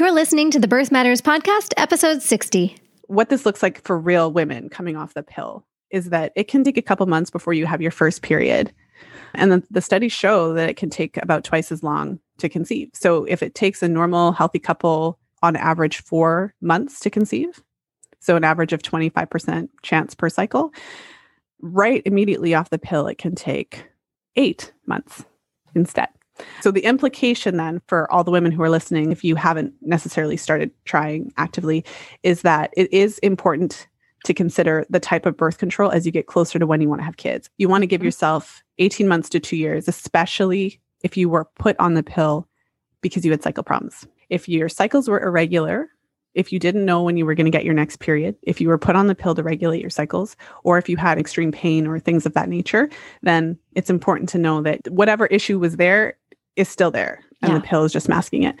You're listening to the Birth Matters Podcast, episode 60. What this looks like for real women coming off the pill is that it can take a couple months before you have your first period. And the, the studies show that it can take about twice as long to conceive. So if it takes a normal, healthy couple on average four months to conceive, so an average of 25% chance per cycle, right immediately off the pill, it can take eight months instead. So, the implication then for all the women who are listening, if you haven't necessarily started trying actively, is that it is important to consider the type of birth control as you get closer to when you want to have kids. You want to give mm-hmm. yourself 18 months to two years, especially if you were put on the pill because you had cycle problems. If your cycles were irregular, if you didn't know when you were going to get your next period, if you were put on the pill to regulate your cycles, or if you had extreme pain or things of that nature, then it's important to know that whatever issue was there is still there and yeah. the pill is just masking it.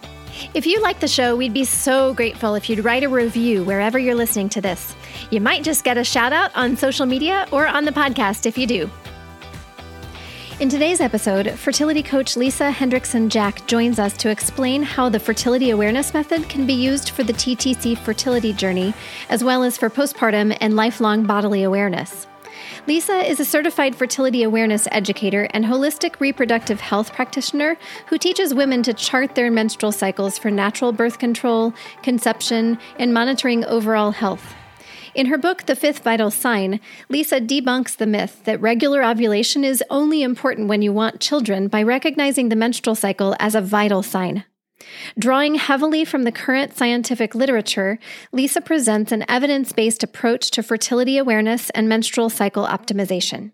If you like the show, we'd be so grateful if you'd write a review wherever you're listening to this. You might just get a shout out on social media or on the podcast if you do. In today's episode, fertility coach Lisa Hendrickson Jack joins us to explain how the fertility awareness method can be used for the TTC fertility journey, as well as for postpartum and lifelong bodily awareness. Lisa is a certified fertility awareness educator and holistic reproductive health practitioner who teaches women to chart their menstrual cycles for natural birth control, conception, and monitoring overall health. In her book, The Fifth Vital Sign, Lisa debunks the myth that regular ovulation is only important when you want children by recognizing the menstrual cycle as a vital sign. Drawing heavily from the current scientific literature, Lisa presents an evidence based approach to fertility awareness and menstrual cycle optimization.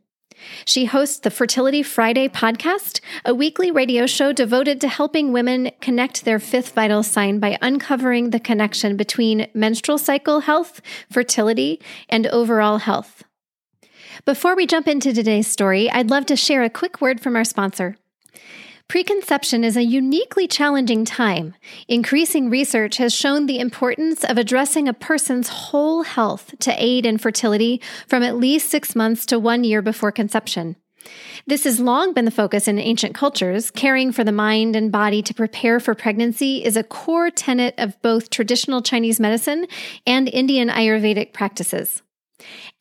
She hosts the Fertility Friday podcast, a weekly radio show devoted to helping women connect their fifth vital sign by uncovering the connection between menstrual cycle health, fertility, and overall health. Before we jump into today's story, I'd love to share a quick word from our sponsor. Preconception is a uniquely challenging time. Increasing research has shown the importance of addressing a person's whole health to aid in fertility from at least six months to one year before conception. This has long been the focus in ancient cultures. Caring for the mind and body to prepare for pregnancy is a core tenet of both traditional Chinese medicine and Indian Ayurvedic practices.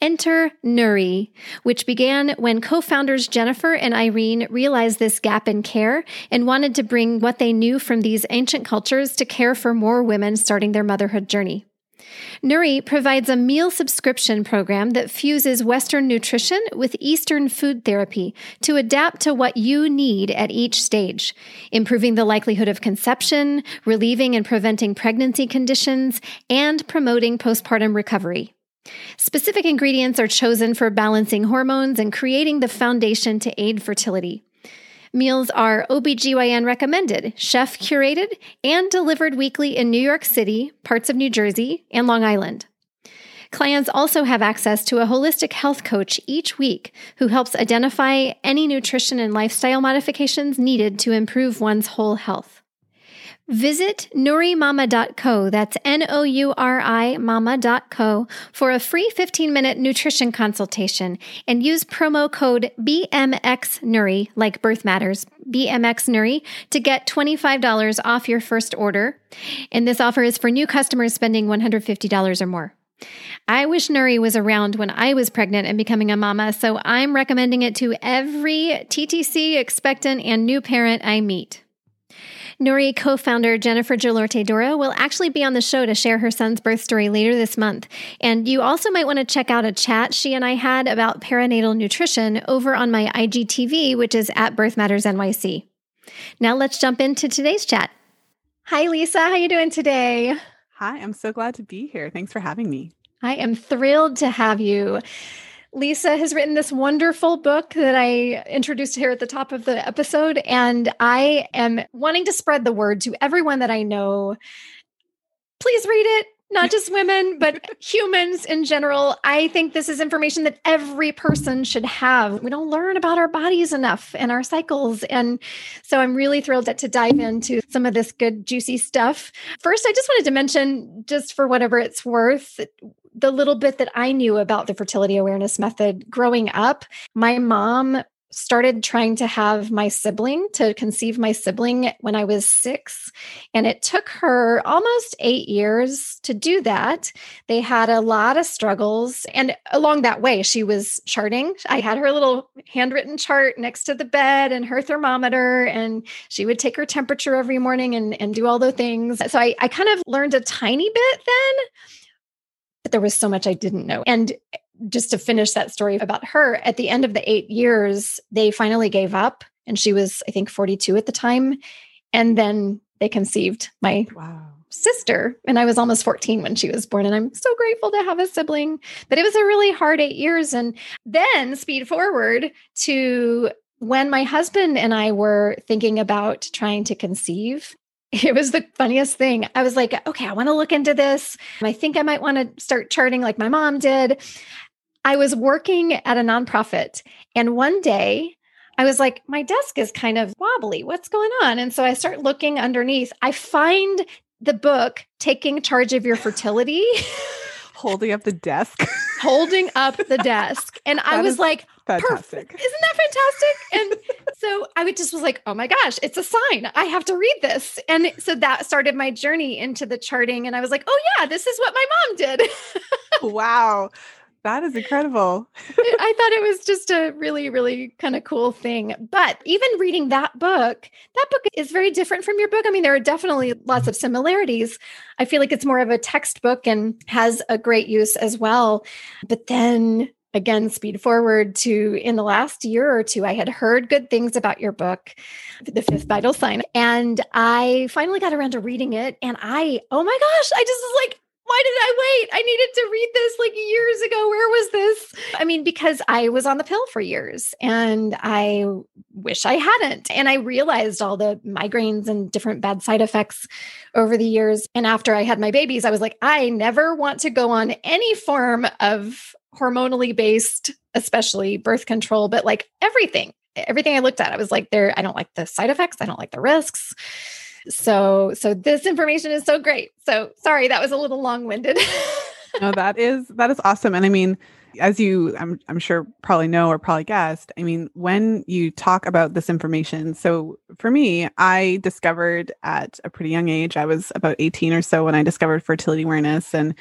Enter Nouri, which began when co founders Jennifer and Irene realized this gap in care and wanted to bring what they knew from these ancient cultures to care for more women starting their motherhood journey. Nouri provides a meal subscription program that fuses Western nutrition with Eastern food therapy to adapt to what you need at each stage, improving the likelihood of conception, relieving and preventing pregnancy conditions, and promoting postpartum recovery. Specific ingredients are chosen for balancing hormones and creating the foundation to aid fertility. Meals are OBGYN recommended, chef curated, and delivered weekly in New York City, parts of New Jersey, and Long Island. Clients also have access to a holistic health coach each week who helps identify any nutrition and lifestyle modifications needed to improve one's whole health. Visit nourimama.co, that's N O U R I mama.co, for a free 15 minute nutrition consultation and use promo code BMXNouri, like birth matters, BMXNouri, to get $25 off your first order. And this offer is for new customers spending $150 or more. I wish Nouri was around when I was pregnant and becoming a mama, so I'm recommending it to every TTC, expectant, and new parent I meet. Nouri co founder Jennifer Gelorte Dora will actually be on the show to share her son's birth story later this month. And you also might want to check out a chat she and I had about perinatal nutrition over on my IGTV, which is at Birth Matters NYC. Now let's jump into today's chat. Hi, Lisa. How are you doing today? Hi, I'm so glad to be here. Thanks for having me. I am thrilled to have you. Lisa has written this wonderful book that I introduced here at the top of the episode. And I am wanting to spread the word to everyone that I know. Please read it not just women, but humans in general. I think this is information that every person should have. We don't learn about our bodies enough and our cycles. And so I'm really thrilled to dive into some of this good, juicy stuff. First, I just wanted to mention, just for whatever it's worth, the little bit that I knew about the fertility awareness method growing up. My mom started trying to have my sibling to conceive my sibling when I was six. And it took her almost eight years to do that. They had a lot of struggles. And along that way, she was charting. I had her little handwritten chart next to the bed and her thermometer. And she would take her temperature every morning and, and do all the things. So I, I kind of learned a tiny bit then. But there was so much I didn't know. And just to finish that story about her, at the end of the eight years, they finally gave up. And she was, I think, 42 at the time. And then they conceived my wow. sister. And I was almost 14 when she was born. And I'm so grateful to have a sibling. But it was a really hard eight years. And then speed forward to when my husband and I were thinking about trying to conceive it was the funniest thing. I was like, okay, I want to look into this. I think I might want to start charting like my mom did. I was working at a nonprofit, and one day I was like, my desk is kind of wobbly. What's going on? And so I start looking underneath. I find the book, Taking Charge of Your Fertility. Holding up the desk. holding up the desk. And I was like, fantastic. Isn't that fantastic? And so I would just was like, oh my gosh, it's a sign. I have to read this. And so that started my journey into the charting. And I was like, oh yeah, this is what my mom did. wow. That is incredible. I thought it was just a really, really kind of cool thing. But even reading that book, that book is very different from your book. I mean, there are definitely lots of similarities. I feel like it's more of a textbook and has a great use as well. But then again, speed forward to in the last year or two, I had heard good things about your book, The Fifth Vital Sign. And I finally got around to reading it. And I, oh my gosh, I just was like, why did I wait? I needed to read this like years ago. Where was this? I mean, because I was on the pill for years and I wish I hadn't. And I realized all the migraines and different bad side effects over the years. And after I had my babies, I was like, I never want to go on any form of hormonally based, especially birth control, but like everything. Everything I looked at, I was like, there, I don't like the side effects. I don't like the risks. So, so this information is so great. So sorry, that was a little long-winded. no, that is that is awesome. And I mean, as you I'm I'm sure probably know or probably guessed, I mean, when you talk about this information, so for me, I discovered at a pretty young age, I was about 18 or so when I discovered fertility awareness and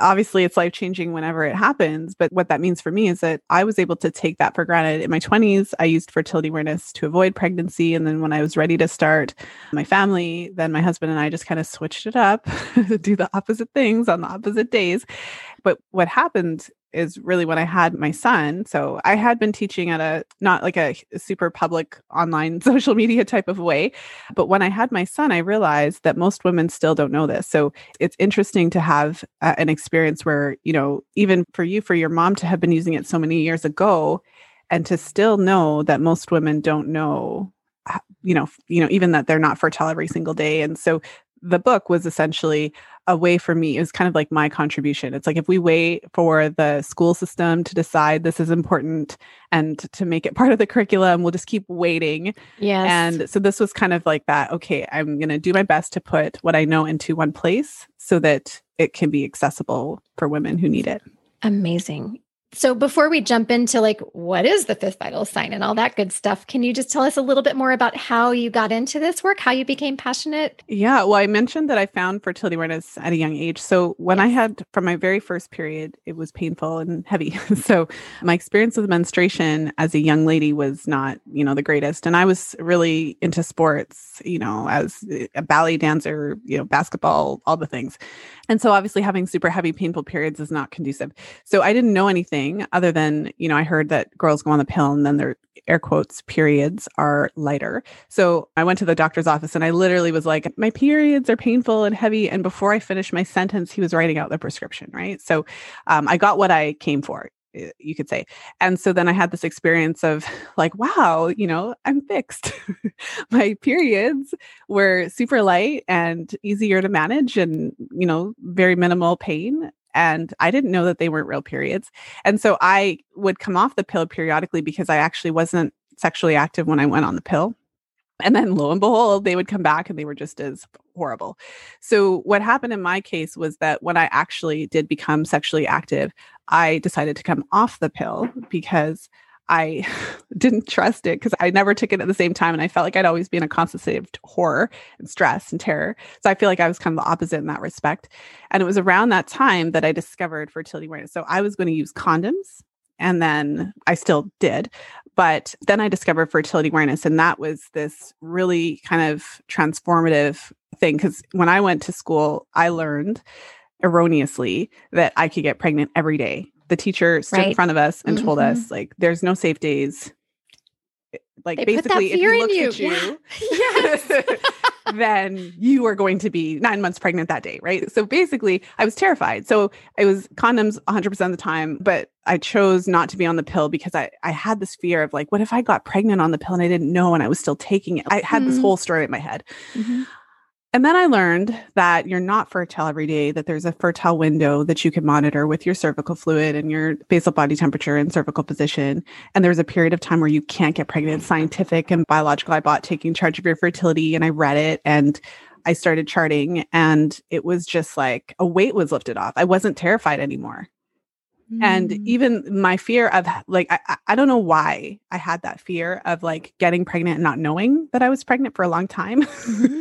obviously it's life changing whenever it happens. But what that means for me is that I was able to take that for granted. In my 20s, I used fertility awareness to avoid pregnancy. And then when I was ready to start my family, then my husband and I just kind of switched it up, do the opposite things on the opposite days. But what happened is really when I had my son. So I had been teaching at a not like a super public online social media type of way. But when I had my son, I realized that most women still don't know this. So it's interesting to have uh, an experience where, you know, even for you, for your mom to have been using it so many years ago and to still know that most women don't know you know you know even that they're not fertile every single day and so the book was essentially a way for me it was kind of like my contribution. It's like if we wait for the school system to decide this is important and to make it part of the curriculum we'll just keep waiting. Yeah and so this was kind of like that okay i'm going to do my best to put what i know into one place so that it can be accessible for women who need it. Amazing so before we jump into like what is the fifth vital sign and all that good stuff, can you just tell us a little bit more about how you got into this work, how you became passionate? Yeah, well, I mentioned that I found fertility awareness at a young age. So when yes. I had from my very first period, it was painful and heavy. so my experience with menstruation as a young lady was not, you know, the greatest. And I was really into sports, you know, as a ballet dancer, you know, basketball, all the things. And so obviously having super heavy painful periods is not conducive. So I didn't know anything other than, you know, I heard that girls go on the pill and then their air quotes periods are lighter. So I went to the doctor's office and I literally was like, my periods are painful and heavy. And before I finished my sentence, he was writing out the prescription, right? So um, I got what I came for you could say. And so then I had this experience of like, wow, you know, I'm fixed. My periods were super light and easier to manage and, you know, very minimal pain. And I didn't know that they weren't real periods. And so I would come off the pill periodically because I actually wasn't sexually active when I went on the pill. And then lo and behold, they would come back and they were just as horrible. So, what happened in my case was that when I actually did become sexually active, I decided to come off the pill because I didn't trust it because I never took it at the same time. And I felt like I'd always be in a constant state of horror and stress and terror. So I feel like I was kind of the opposite in that respect. And it was around that time that I discovered fertility awareness. So I was going to use condoms and then I still did. But then I discovered fertility awareness, and that was this really kind of transformative thing. Because when I went to school, I learned erroneously that I could get pregnant every day. The teacher stood right. in front of us and mm-hmm. told us, like, there's no safe days. Like, they basically, if he looks you. at you, yeah. yes. then you are going to be nine months pregnant that day, right? So basically, I was terrified. So it was condoms 100% of the time, but I chose not to be on the pill because I, I had this fear of like, what if I got pregnant on the pill and I didn't know and I was still taking it? I had mm-hmm. this whole story in my head. Mm-hmm. And then I learned that you're not fertile every day, that there's a fertile window that you can monitor with your cervical fluid and your basal body temperature and cervical position. And there's a period of time where you can't get pregnant. Scientific and biological. I bought Taking Charge of Your Fertility and I read it and I started charting and it was just like a weight was lifted off. I wasn't terrified anymore. Mm. And even my fear of like, I, I don't know why I had that fear of like getting pregnant and not knowing that I was pregnant for a long time. Mm-hmm.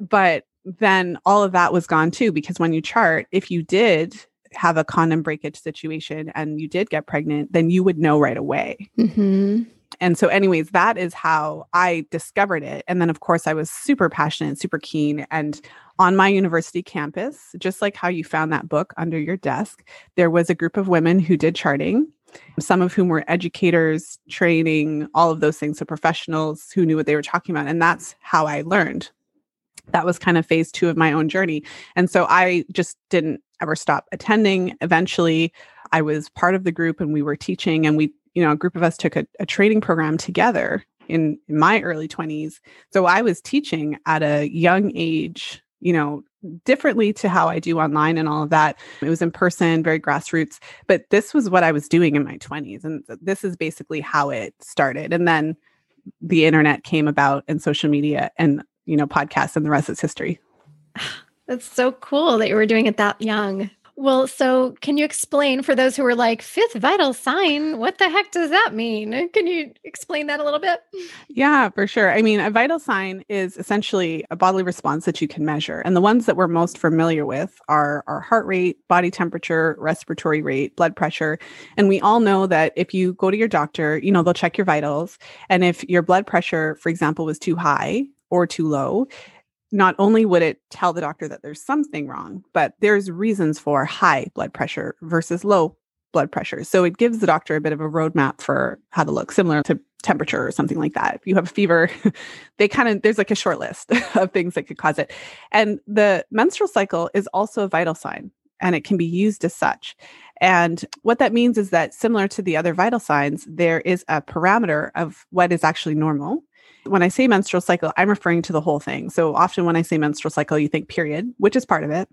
But then all of that was gone too, because when you chart, if you did have a condom breakage situation and you did get pregnant, then you would know right away. Mm-hmm. And so, anyways, that is how I discovered it. And then, of course, I was super passionate, super keen. And on my university campus, just like how you found that book under your desk, there was a group of women who did charting some of whom were educators, training, all of those things. So professionals who knew what they were talking about. And that's how I learned that was kind of phase two of my own journey. And so I just didn't ever stop attending. Eventually, I was part of the group and we were teaching, and we, you know, a group of us took a, a training program together in, in my early 20s. So I was teaching at a young age, you know, differently to how I do online and all of that. It was in person, very grassroots, but this was what I was doing in my 20s. And this is basically how it started. And then the internet came about and social media and you know, podcasts and the rest is history. That's so cool that you were doing it that young. Well, so can you explain for those who are like, fifth vital sign, what the heck does that mean? Can you explain that a little bit? Yeah, for sure. I mean, a vital sign is essentially a bodily response that you can measure. And the ones that we're most familiar with are our heart rate, body temperature, respiratory rate, blood pressure. And we all know that if you go to your doctor, you know, they'll check your vitals. And if your blood pressure, for example, was too high, or too low, not only would it tell the doctor that there's something wrong, but there's reasons for high blood pressure versus low blood pressure. So it gives the doctor a bit of a roadmap for how to look, similar to temperature or something like that. If you have a fever, they kind of, there's like a short list of things that could cause it. And the menstrual cycle is also a vital sign and it can be used as such. And what that means is that similar to the other vital signs, there is a parameter of what is actually normal when I say menstrual cycle, I'm referring to the whole thing. So often when I say menstrual cycle, you think period, which is part of it.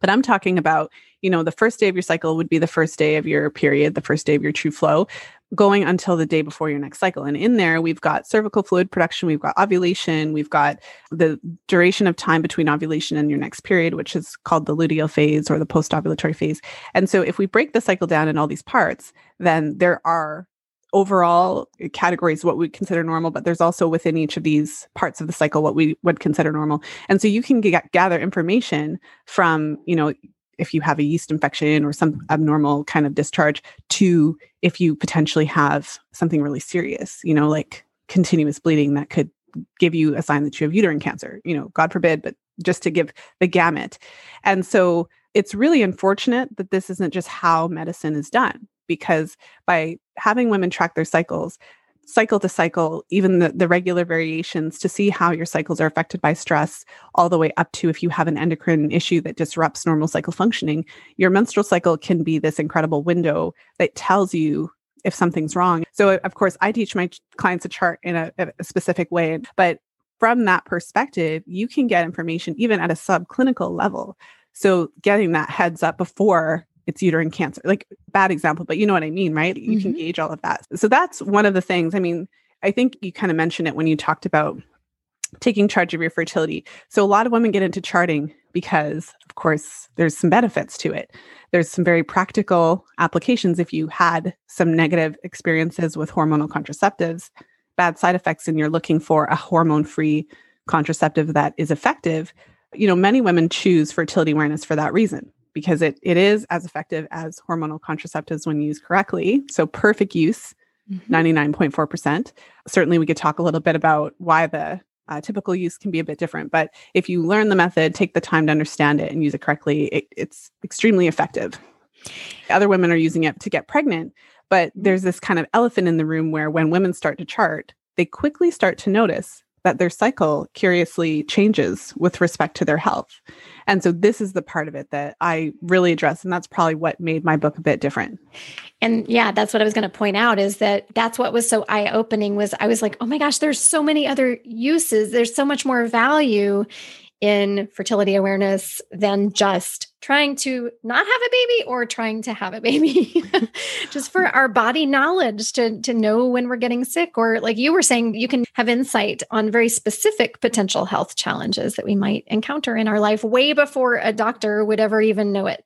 But I'm talking about, you know, the first day of your cycle would be the first day of your period, the first day of your true flow, going until the day before your next cycle. And in there, we've got cervical fluid production, we've got ovulation, we've got the duration of time between ovulation and your next period, which is called the luteal phase or the post ovulatory phase. And so if we break the cycle down in all these parts, then there are overall categories what we consider normal but there's also within each of these parts of the cycle what we would consider normal. And so you can get, gather information from you know if you have a yeast infection or some abnormal kind of discharge to if you potentially have something really serious you know like continuous bleeding that could give you a sign that you have uterine cancer you know god forbid but just to give the gamut. And so it's really unfortunate that this isn't just how medicine is done because by having women track their cycles, cycle to cycle, even the, the regular variations to see how your cycles are affected by stress, all the way up to if you have an endocrine issue that disrupts normal cycle functioning, your menstrual cycle can be this incredible window that tells you if something's wrong. So, of course, I teach my clients a chart in a, a specific way, but from that perspective, you can get information even at a subclinical level. So, getting that heads up before it's uterine cancer. Like bad example, but you know what I mean, right? You mm-hmm. can gauge all of that. So that's one of the things. I mean, I think you kind of mentioned it when you talked about taking charge of your fertility. So a lot of women get into charting because of course there's some benefits to it. There's some very practical applications if you had some negative experiences with hormonal contraceptives, bad side effects and you're looking for a hormone-free contraceptive that is effective. You know, many women choose fertility awareness for that reason because it, it is as effective as hormonal contraceptives when used correctly. So, perfect use, mm-hmm. 99.4%. Certainly, we could talk a little bit about why the uh, typical use can be a bit different. But if you learn the method, take the time to understand it and use it correctly, it, it's extremely effective. Other women are using it to get pregnant, but mm-hmm. there's this kind of elephant in the room where when women start to chart, they quickly start to notice that their cycle curiously changes with respect to their health. And so this is the part of it that I really address and that's probably what made my book a bit different. And yeah, that's what I was going to point out is that that's what was so eye-opening was I was like, "Oh my gosh, there's so many other uses. There's so much more value in fertility awareness than just trying to not have a baby or trying to have a baby just for our body knowledge to to know when we're getting sick or like you were saying you can have insight on very specific potential health challenges that we might encounter in our life way before a doctor would ever even know it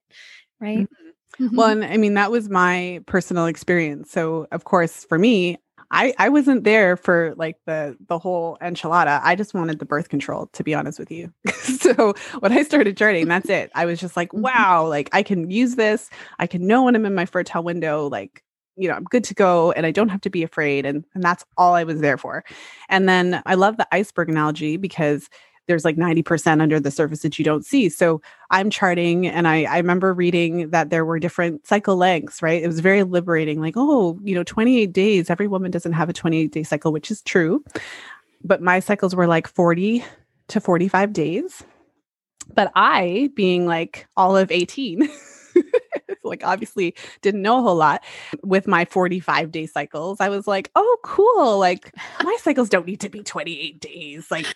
right mm-hmm. Mm-hmm. Well, and I mean, that was my personal experience. So, of course, for me, I I wasn't there for like the the whole enchilada. I just wanted the birth control to be honest with you. so when I started charting, that's it. I was just like, mm-hmm. wow, like I can use this. I can know when I'm in my fertile window like you know, I'm good to go and I don't have to be afraid and and that's all I was there for. And then I love the iceberg analogy because there's like 90% under the surface that you don't see. So I'm charting and I, I remember reading that there were different cycle lengths, right? It was very liberating. Like, oh, you know, 28 days, every woman doesn't have a 28 day cycle, which is true. But my cycles were like 40 to 45 days. But I, being like all of 18, like obviously didn't know a whole lot with my 45 day cycles. I was like, oh, cool. Like my cycles don't need to be 28 days. Like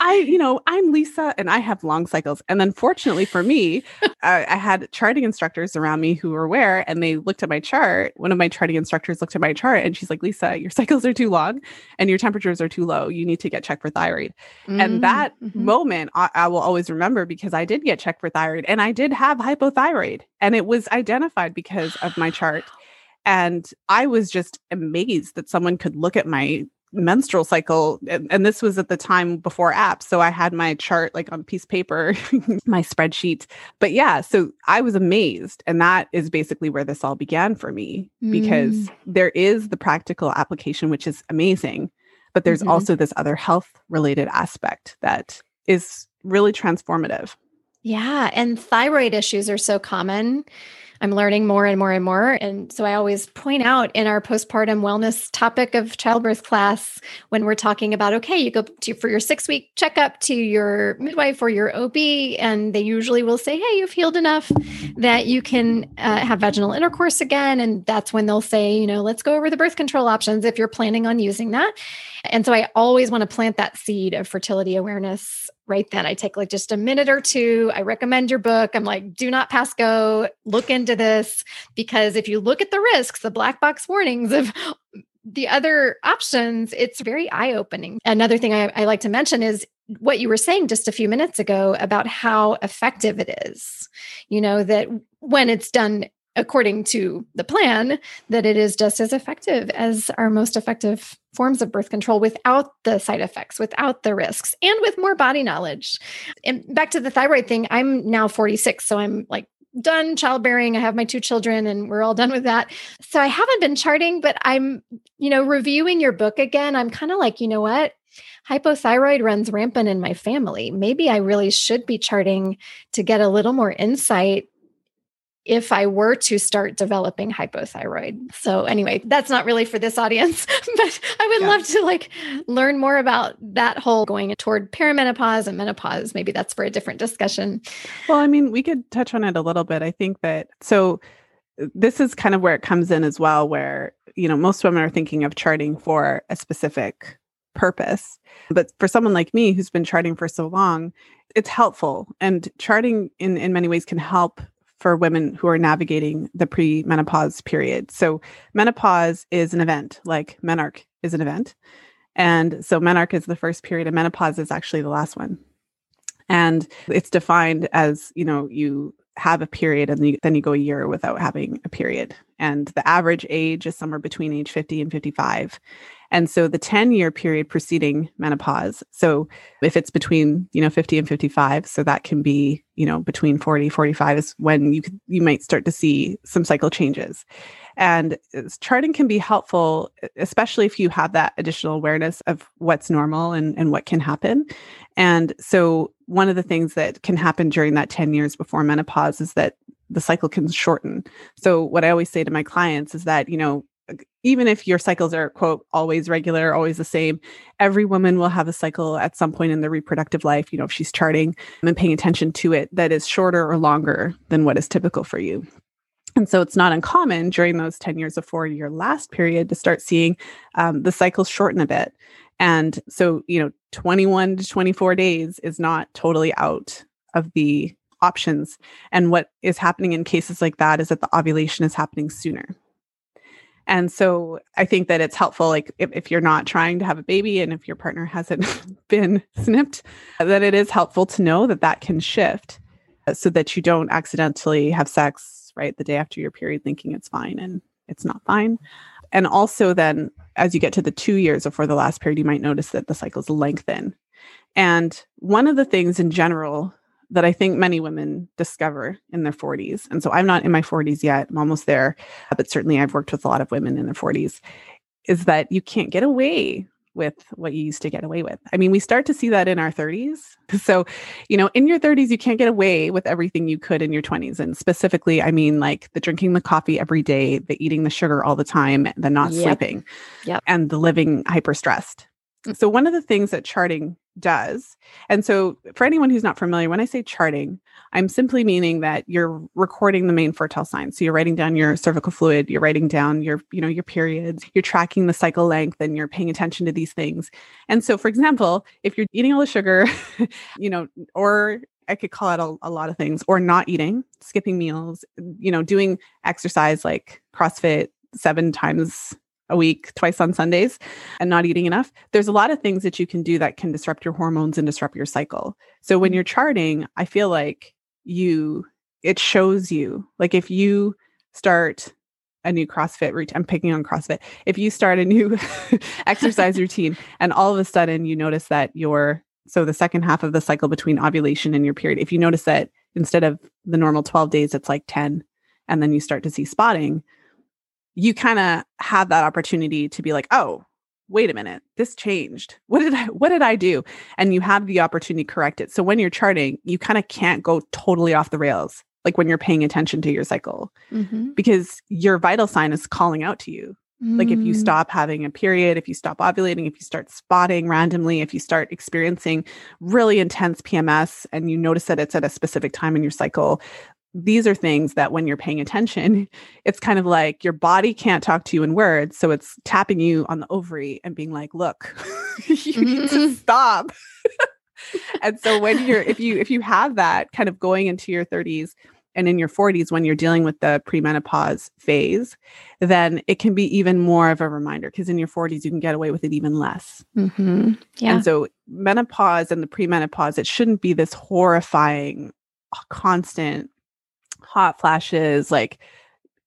I, you know, I'm Lisa and I have long cycles. And then fortunately for me, I, I had charting instructors around me who were aware and they looked at my chart. One of my charting instructors looked at my chart and she's like, Lisa, your cycles are too long and your temperatures are too low. You need to get checked for thyroid. Mm-hmm. And that mm-hmm. moment I, I will always remember because I did get checked for thyroid and I did have hypothyroid and it was identified because of my chart. And I was just amazed that someone could look at my menstrual cycle and, and, this was at the time before apps so i had my chart like on piece of paper my spreadsheet but yeah so i was amazed and that is basically where this all began for me mm. because there is the practical application which is amazing but there's mm-hmm. also this other health related aspect that is really transformative yeah and thyroid issues are so common I'm learning more and more and more. And so I always point out in our postpartum wellness topic of childbirth class when we're talking about, okay, you go to, for your six week checkup to your midwife or your OB, and they usually will say, hey, you've healed enough that you can uh, have vaginal intercourse again. And that's when they'll say, you know, let's go over the birth control options if you're planning on using that. And so I always want to plant that seed of fertility awareness right then. I take like just a minute or two. I recommend your book. I'm like, do not pass go. Look into this because if you look at the risks, the black box warnings of the other options, it's very eye opening. Another thing I, I, like to mention is what you were saying just a few minutes ago about how effective it is. You know, that when it's done according to the plan, that it is just as effective as our most effective forms of birth control without the side effects, without the risks, and with more body knowledge. And back to the thyroid thing, I'm now 46, so I'm like done childbearing. I have my two children and we're all done with that. So I haven't been charting, but I'm, you know, reviewing your book again. I'm kind of like, you know what? Hypothyroid runs rampant in my family. Maybe I really should be charting to get a little more insight if I were to start developing hypothyroid. So anyway, that's not really for this audience, but I would yeah. love to like learn more about that whole going toward perimenopause and menopause. Maybe that's for a different discussion. Well, I mean, we could touch on it a little bit. I think that so uh, this is kind of where it comes in as well where, you know, most women are thinking of charting for a specific purpose. But for someone like me who's been charting for so long, it's helpful. And charting in, in many ways can help for women who are navigating the pre-menopause period. So menopause is an event, like menarche is an event. And so menarche is the first period and menopause is actually the last one. And it's defined as, you know, you have a period and then you go a year without having a period. And the average age is somewhere between age 50 and 55. And so the 10 year period preceding menopause. So if it's between, you know, 50 and 55, so that can be, you know, between 40, 45 is when you could, you might start to see some cycle changes. And charting can be helpful, especially if you have that additional awareness of what's normal and, and what can happen. And so one of the things that can happen during that 10 years before menopause is that the cycle can shorten. So what I always say to my clients is that, you know, even if your cycles are quote always regular always the same every woman will have a cycle at some point in their reproductive life you know if she's charting and paying attention to it that is shorter or longer than what is typical for you. And so it's not uncommon during those 10 years before your last period to start seeing um, the cycles shorten a bit. And so you know 21 to 24 days is not totally out of the options. And what is happening in cases like that is that the ovulation is happening sooner and so I think that it's helpful, like if, if you're not trying to have a baby and if your partner hasn't been snipped, that it is helpful to know that that can shift uh, so that you don't accidentally have sex right the day after your period thinking it's fine and it's not fine. And also, then as you get to the two years before the last period, you might notice that the cycles lengthen. And one of the things in general that I think many women discover in their 40s. And so I'm not in my 40s yet, I'm almost there, but certainly I've worked with a lot of women in their 40s, is that you can't get away with what you used to get away with. I mean, we start to see that in our 30s. So, you know, in your 30s, you can't get away with everything you could in your 20s. And specifically, I mean, like the drinking the coffee every day, the eating the sugar all the time, the not yep. sleeping, yep. and the living hyper stressed. Mm. So, one of the things that charting does. And so, for anyone who's not familiar, when I say charting, I'm simply meaning that you're recording the main fertile signs. So you're writing down your cervical fluid, you're writing down your, you know, your periods, you're tracking the cycle length, and you're paying attention to these things. And so, for example, if you're eating all the sugar, you know, or I could call it a, a lot of things, or not eating, skipping meals, you know, doing exercise like CrossFit seven times a week, twice on Sundays, and not eating enough, there's a lot of things that you can do that can disrupt your hormones and disrupt your cycle. So when mm-hmm. you're charting, I feel like you, it shows you, like if you start a new CrossFit routine, I'm picking on CrossFit. If you start a new exercise routine and all of a sudden you notice that your, so the second half of the cycle between ovulation and your period, if you notice that instead of the normal 12 days, it's like 10, and then you start to see spotting, you kind of have that opportunity to be like, oh, wait a minute, this changed. What did I what did I do? And you have the opportunity to correct it. So when you're charting, you kind of can't go totally off the rails, like when you're paying attention to your cycle, mm-hmm. because your vital sign is calling out to you. Mm. Like if you mm. stop having a period, if you stop ovulating, if you start spotting randomly, if you start experiencing really intense PMS and you notice that it's at a specific time in your cycle, these are things that when you're paying attention, it's kind of like your body can't talk to you in words. So it's tapping you on the ovary and being like, look, you need to mm-hmm. stop. and so when you're if you if you have that kind of going into your 30s and in your 40s when you're dealing with the premenopause phase, then it can be even more of a reminder because in your 40s you can get away with it even less. Mm-hmm. Yeah. And so menopause and the premenopause, it shouldn't be this horrifying, constant hot flashes, like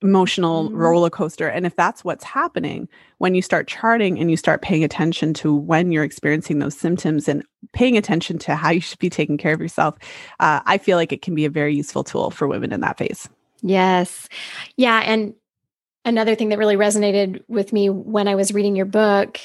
emotional mm-hmm. roller coaster. And if that's what's happening, when you start charting and you start paying attention to when you're experiencing those symptoms and paying attention to how you should be taking care of yourself, uh, I feel like it can be a very useful tool for women in that phase. Yes. Yeah. And another thing that really resonated with me when I was reading your book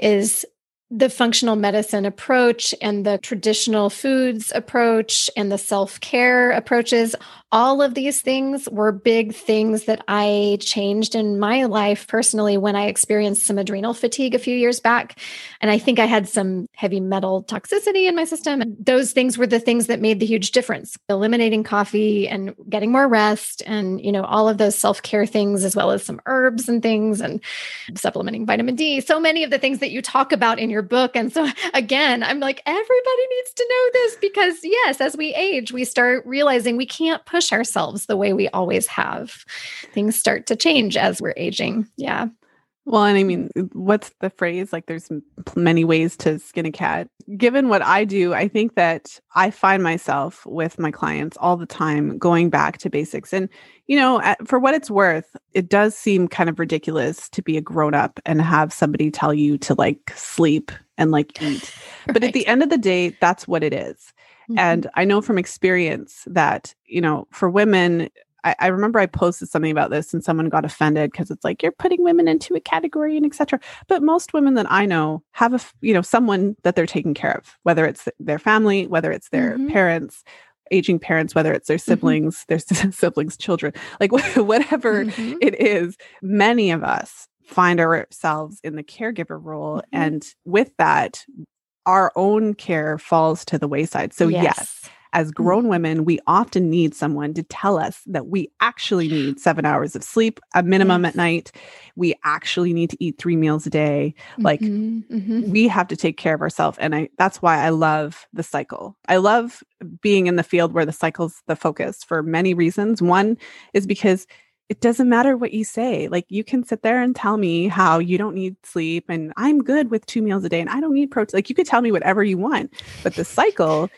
is the functional medicine approach and the traditional foods approach and the self care approaches all of these things were big things that I changed in my life personally when I experienced some adrenal fatigue a few years back. And I think I had some heavy metal toxicity in my system. And those things were the things that made the huge difference. Eliminating coffee and getting more rest and, you know, all of those self-care things as well as some herbs and things and supplementing vitamin D. So many of the things that you talk about in your book. And so again, I'm like everybody needs to know this because yes, as we age, we start realizing we can't put push ourselves the way we always have. Things start to change as we're aging. Yeah. Well, and I mean, what's the phrase? Like, there's many ways to skin a cat. Given what I do, I think that I find myself with my clients all the time going back to basics. And, you know, for what it's worth, it does seem kind of ridiculous to be a grown up and have somebody tell you to like sleep and like eat. right. But at the end of the day, that's what it is. Mm-hmm. And I know from experience that, you know, for women, I, I remember I posted something about this and someone got offended because it's like you're putting women into a category and etc. But most women that I know have a, you know, someone that they're taking care of, whether it's their family, whether it's their mm-hmm. parents, aging parents, whether it's their mm-hmm. siblings, mm-hmm. their siblings' children, like whatever mm-hmm. it is, many of us find ourselves in the caregiver role. Mm-hmm. And with that, our own care falls to the wayside. So, yes, yes as mm-hmm. grown women, we often need someone to tell us that we actually need seven hours of sleep, a minimum yes. at night. We actually need to eat three meals a day. Like mm-hmm, mm-hmm. we have to take care of ourselves. And I that's why I love the cycle. I love being in the field where the cycle's the focus for many reasons. One is because it doesn't matter what you say. Like you can sit there and tell me how you don't need sleep and I'm good with two meals a day and I don't need protein. Like you could tell me whatever you want, but the cycle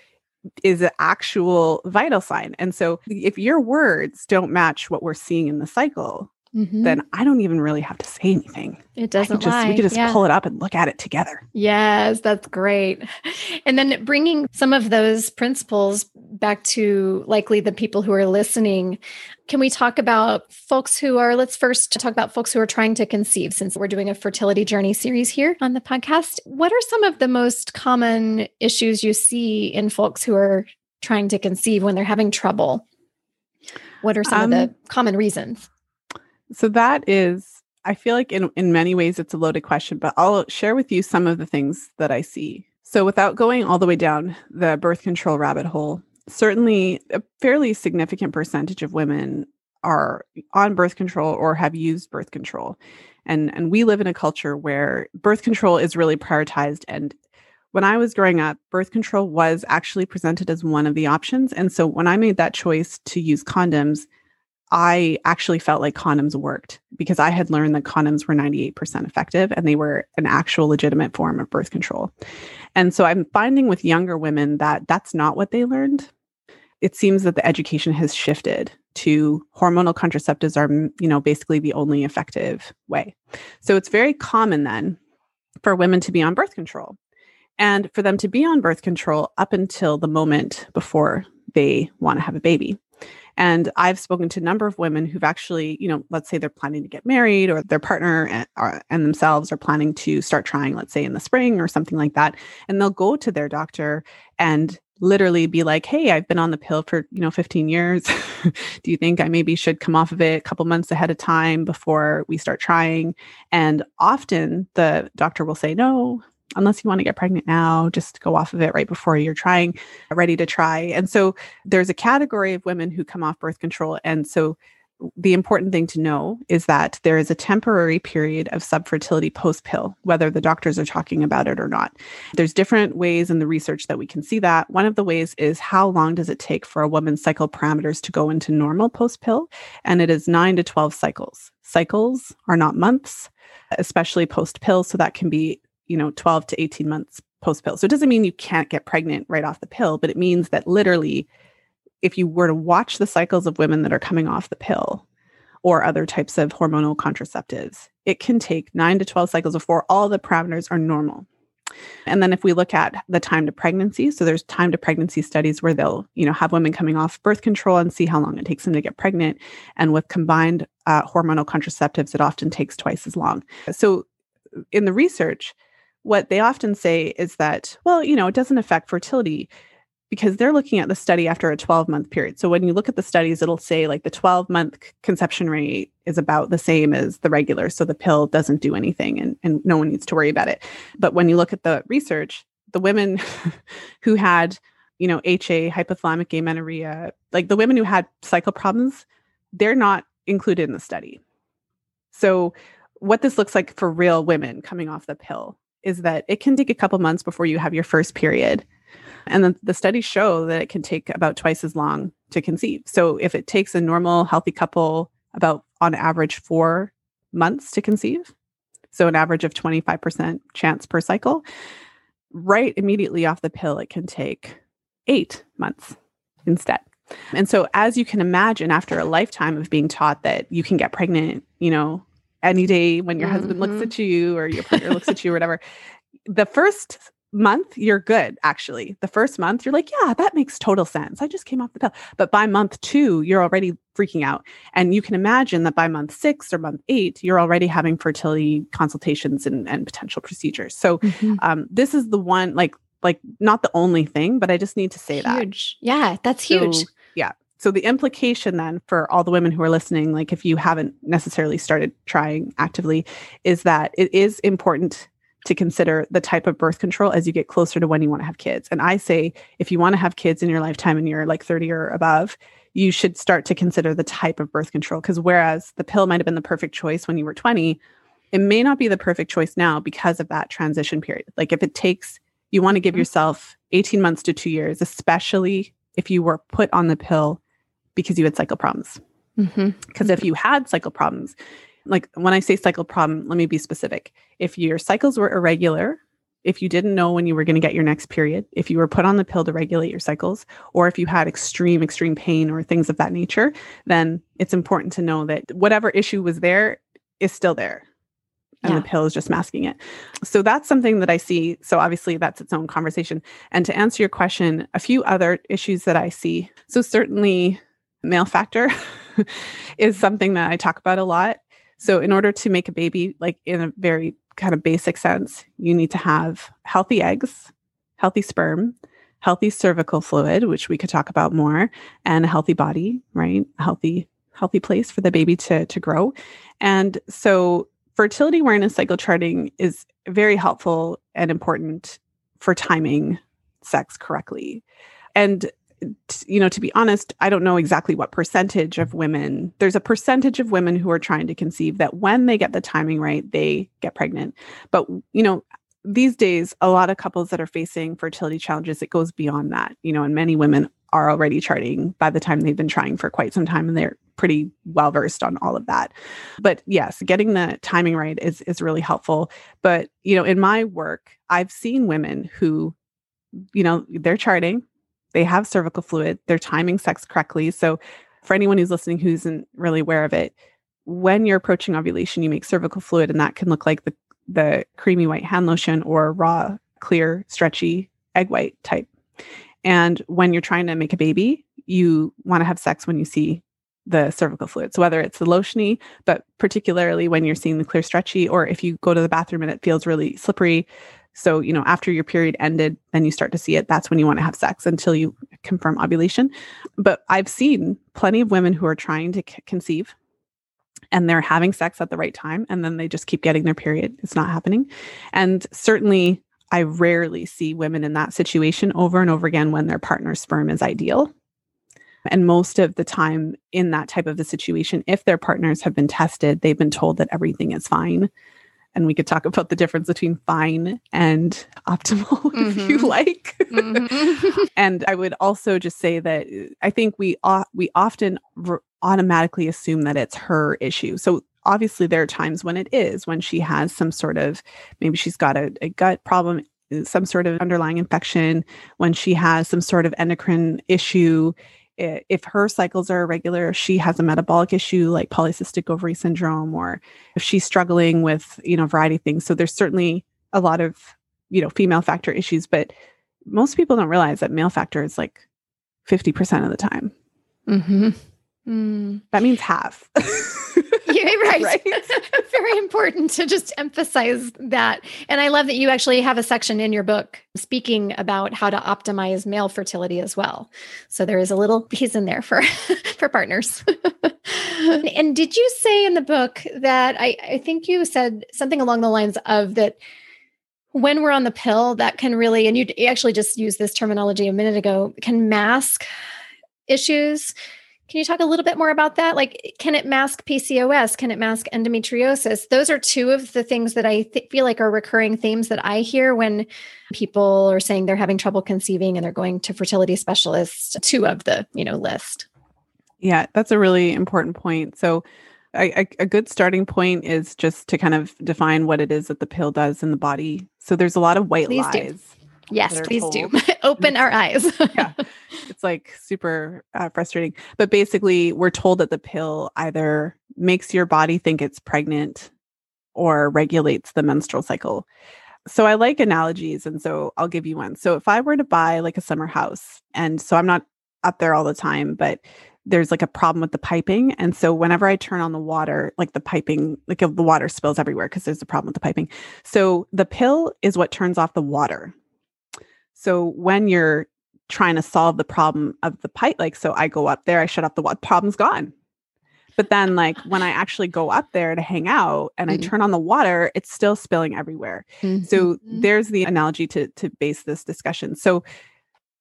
is an actual vital sign. And so if your words don't match what we're seeing in the cycle, mm-hmm. then I don't even really have to say anything. It doesn't just, lie. We could just yeah. pull it up and look at it together. Yes, that's great. And then bringing some of those principles back to likely the people who are listening. Can we talk about folks who are, let's first talk about folks who are trying to conceive since we're doing a fertility journey series here on the podcast. What are some of the most common issues you see in folks who are trying to conceive when they're having trouble? What are some um, of the um, common reasons? So that is, I feel like in, in many ways it's a loaded question, but I'll share with you some of the things that I see. So without going all the way down the birth control rabbit hole, certainly a fairly significant percentage of women are on birth control or have used birth control. And, and we live in a culture where birth control is really prioritized. And when I was growing up, birth control was actually presented as one of the options. And so when I made that choice to use condoms, I actually felt like condoms worked because I had learned that condoms were 98% effective and they were an actual legitimate form of birth control. And so I'm finding with younger women that that's not what they learned. It seems that the education has shifted to hormonal contraceptives are, you know, basically the only effective way. So it's very common then for women to be on birth control and for them to be on birth control up until the moment before they want to have a baby. And I've spoken to a number of women who've actually, you know, let's say they're planning to get married or their partner eh, and, or, and themselves are planning to start trying, let's say in the spring or something like that. And they'll go to their doctor and literally be like, "Hey, I've been on the pill for, you know, 15 years. Do you think I maybe should come off of it a couple months ahead of time before we start trying?" And often the doctor will say, "No, unless you want to get pregnant now, just go off of it right before you're trying, ready to try. And so there's a category of women who come off birth control. And so the important thing to know is that there is a temporary period of subfertility post pill, whether the doctors are talking about it or not. There's different ways in the research that we can see that. One of the ways is how long does it take for a woman's cycle parameters to go into normal post pill? And it is nine to 12 cycles. Cycles are not months, especially post pill. So that can be you know 12 to 18 months post pill so it doesn't mean you can't get pregnant right off the pill but it means that literally if you were to watch the cycles of women that are coming off the pill or other types of hormonal contraceptives it can take 9 to 12 cycles before all the parameters are normal. And then if we look at the time to pregnancy so there's time to pregnancy studies where they'll you know have women coming off birth control and see how long it takes them to get pregnant. And with combined uh, hormonal contraceptives it often takes twice as long. So in the research what they often say is that, well, you know, it doesn't affect fertility. because they're looking at the study after a 12 month period. So when you look at the studies, it'll say like the 12 month conception rate is about the same as the regular. So the pill doesn't do anything and, and no one needs to worry about it. But when you look at the research, the women who had, you know, HA, hypothalamic amenorrhea, like the women who had cycle problems, they're not included in the study. So what this looks like for real women coming off the pill is that it can take a couple months before you have your first period and the, the studies show that it can take about twice as long to conceive. So if it takes a normal, healthy couple about on average four months to conceive, so an average of 25% chance per cycle, right immediately off the pill, it can take eight months instead. And so, as you can imagine, after a lifetime of being taught that you can get pregnant, you know, any day when your mm-hmm. husband looks mm-hmm. at you or your partner looks at you or whatever, the first month you're good actually the first month you're like yeah that makes total sense i just came off the pill but by month two you're already freaking out and you can imagine that by month six or month eight you're already having fertility consultations and, and potential procedures so mm-hmm. um, this is the one like like not the only thing but i just need to say huge. that yeah that's huge so, yeah so the implication then for all the women who are listening like if you haven't necessarily started trying actively is that it is important to consider the type of birth control as you get closer to when you want to have kids. And I say, if you want to have kids in your lifetime and you're like 30 or above, you should start to consider the type of birth control. Because whereas the pill might have been the perfect choice when you were 20, it may not be the perfect choice now because of that transition period. Like if it takes, you want to give mm-hmm. yourself 18 months to two years, especially if you were put on the pill because you had cycle problems. Because mm-hmm. if you had cycle problems, like when I say cycle problem, let me be specific. If your cycles were irregular, if you didn't know when you were going to get your next period, if you were put on the pill to regulate your cycles, or if you had extreme, extreme pain or things of that nature, then it's important to know that whatever issue was there is still there. And yeah. the pill is just masking it. So that's something that I see. So obviously, that's its own conversation. And to answer your question, a few other issues that I see. So, certainly, male factor is something that I talk about a lot. So, in order to make a baby, like in a very kind of basic sense, you need to have healthy eggs, healthy sperm, healthy cervical fluid, which we could talk about more, and a healthy body, right? A healthy, healthy place for the baby to to grow. And so, fertility awareness cycle charting is very helpful and important for timing sex correctly. And you know, to be honest, I don't know exactly what percentage of women, there's a percentage of women who are trying to conceive that when they get the timing right, they get pregnant. But, you know, these days, a lot of couples that are facing fertility challenges, it goes beyond that, you know, and many women are already charting by the time they've been trying for quite some time and they're pretty well versed on all of that. But yes, getting the timing right is is really helpful. But, you know, in my work, I've seen women who you know, they're charting, they have cervical fluid, they're timing sex correctly. So, for anyone who's listening who isn't really aware of it, when you're approaching ovulation, you make cervical fluid, and that can look like the, the creamy white hand lotion or raw, clear, stretchy egg white type. And when you're trying to make a baby, you want to have sex when you see the cervical fluid. So whether it's the lotiony, but particularly when you're seeing the clear stretchy, or if you go to the bathroom and it feels really slippery, so, you know, after your period ended, then you start to see it. That's when you want to have sex until you confirm ovulation. But I've seen plenty of women who are trying to c- conceive and they're having sex at the right time and then they just keep getting their period. It's not happening. And certainly, I rarely see women in that situation over and over again when their partner's sperm is ideal. And most of the time, in that type of a situation, if their partners have been tested, they've been told that everything is fine and we could talk about the difference between fine and optimal mm-hmm. if you mm-hmm. like. Mm-hmm. and I would also just say that uh, I think we uh, we often r- automatically assume that it's her issue. So obviously there are times when it is when she has some sort of maybe she's got a, a gut problem uh, some sort of underlying infection when she has some sort of endocrine issue if her cycles are irregular, if she has a metabolic issue like polycystic ovary syndrome, or if she's struggling with, you know, a variety of things. So there's certainly a lot of, you know, female factor issues, but most people don't realize that male factor is like 50% of the time. Mm-hmm. Mm. That means half. right. right. Very important to just emphasize that. And I love that you actually have a section in your book speaking about how to optimize male fertility as well. So there is a little piece in there for for partners. and did you say in the book that I, I think you said something along the lines of that when we're on the pill, that can really, and you actually just used this terminology a minute ago, can mask issues. Can you talk a little bit more about that? Like, can it mask PCOS? Can it mask endometriosis? Those are two of the things that I th- feel like are recurring themes that I hear when people are saying they're having trouble conceiving and they're going to fertility specialists. Two of the, you know, list. Yeah, that's a really important point. So, a, a, good starting point is just to kind of define what it is that the pill does in the body. So there's a lot of white please lies. Do. Yes, please told. do. Open our eyes. yeah. It's like super uh, frustrating. But basically, we're told that the pill either makes your body think it's pregnant or regulates the menstrual cycle. So I like analogies. And so I'll give you one. So if I were to buy like a summer house, and so I'm not up there all the time, but there's like a problem with the piping. And so whenever I turn on the water, like the piping, like the water spills everywhere because there's a problem with the piping. So the pill is what turns off the water. So when you're trying to solve the problem of the pipe, like, so I go up there, I shut off the water, problem's gone. But then, like, when I actually go up there to hang out and mm-hmm. I turn on the water, it's still spilling everywhere. Mm-hmm. So there's the analogy to to base this discussion. So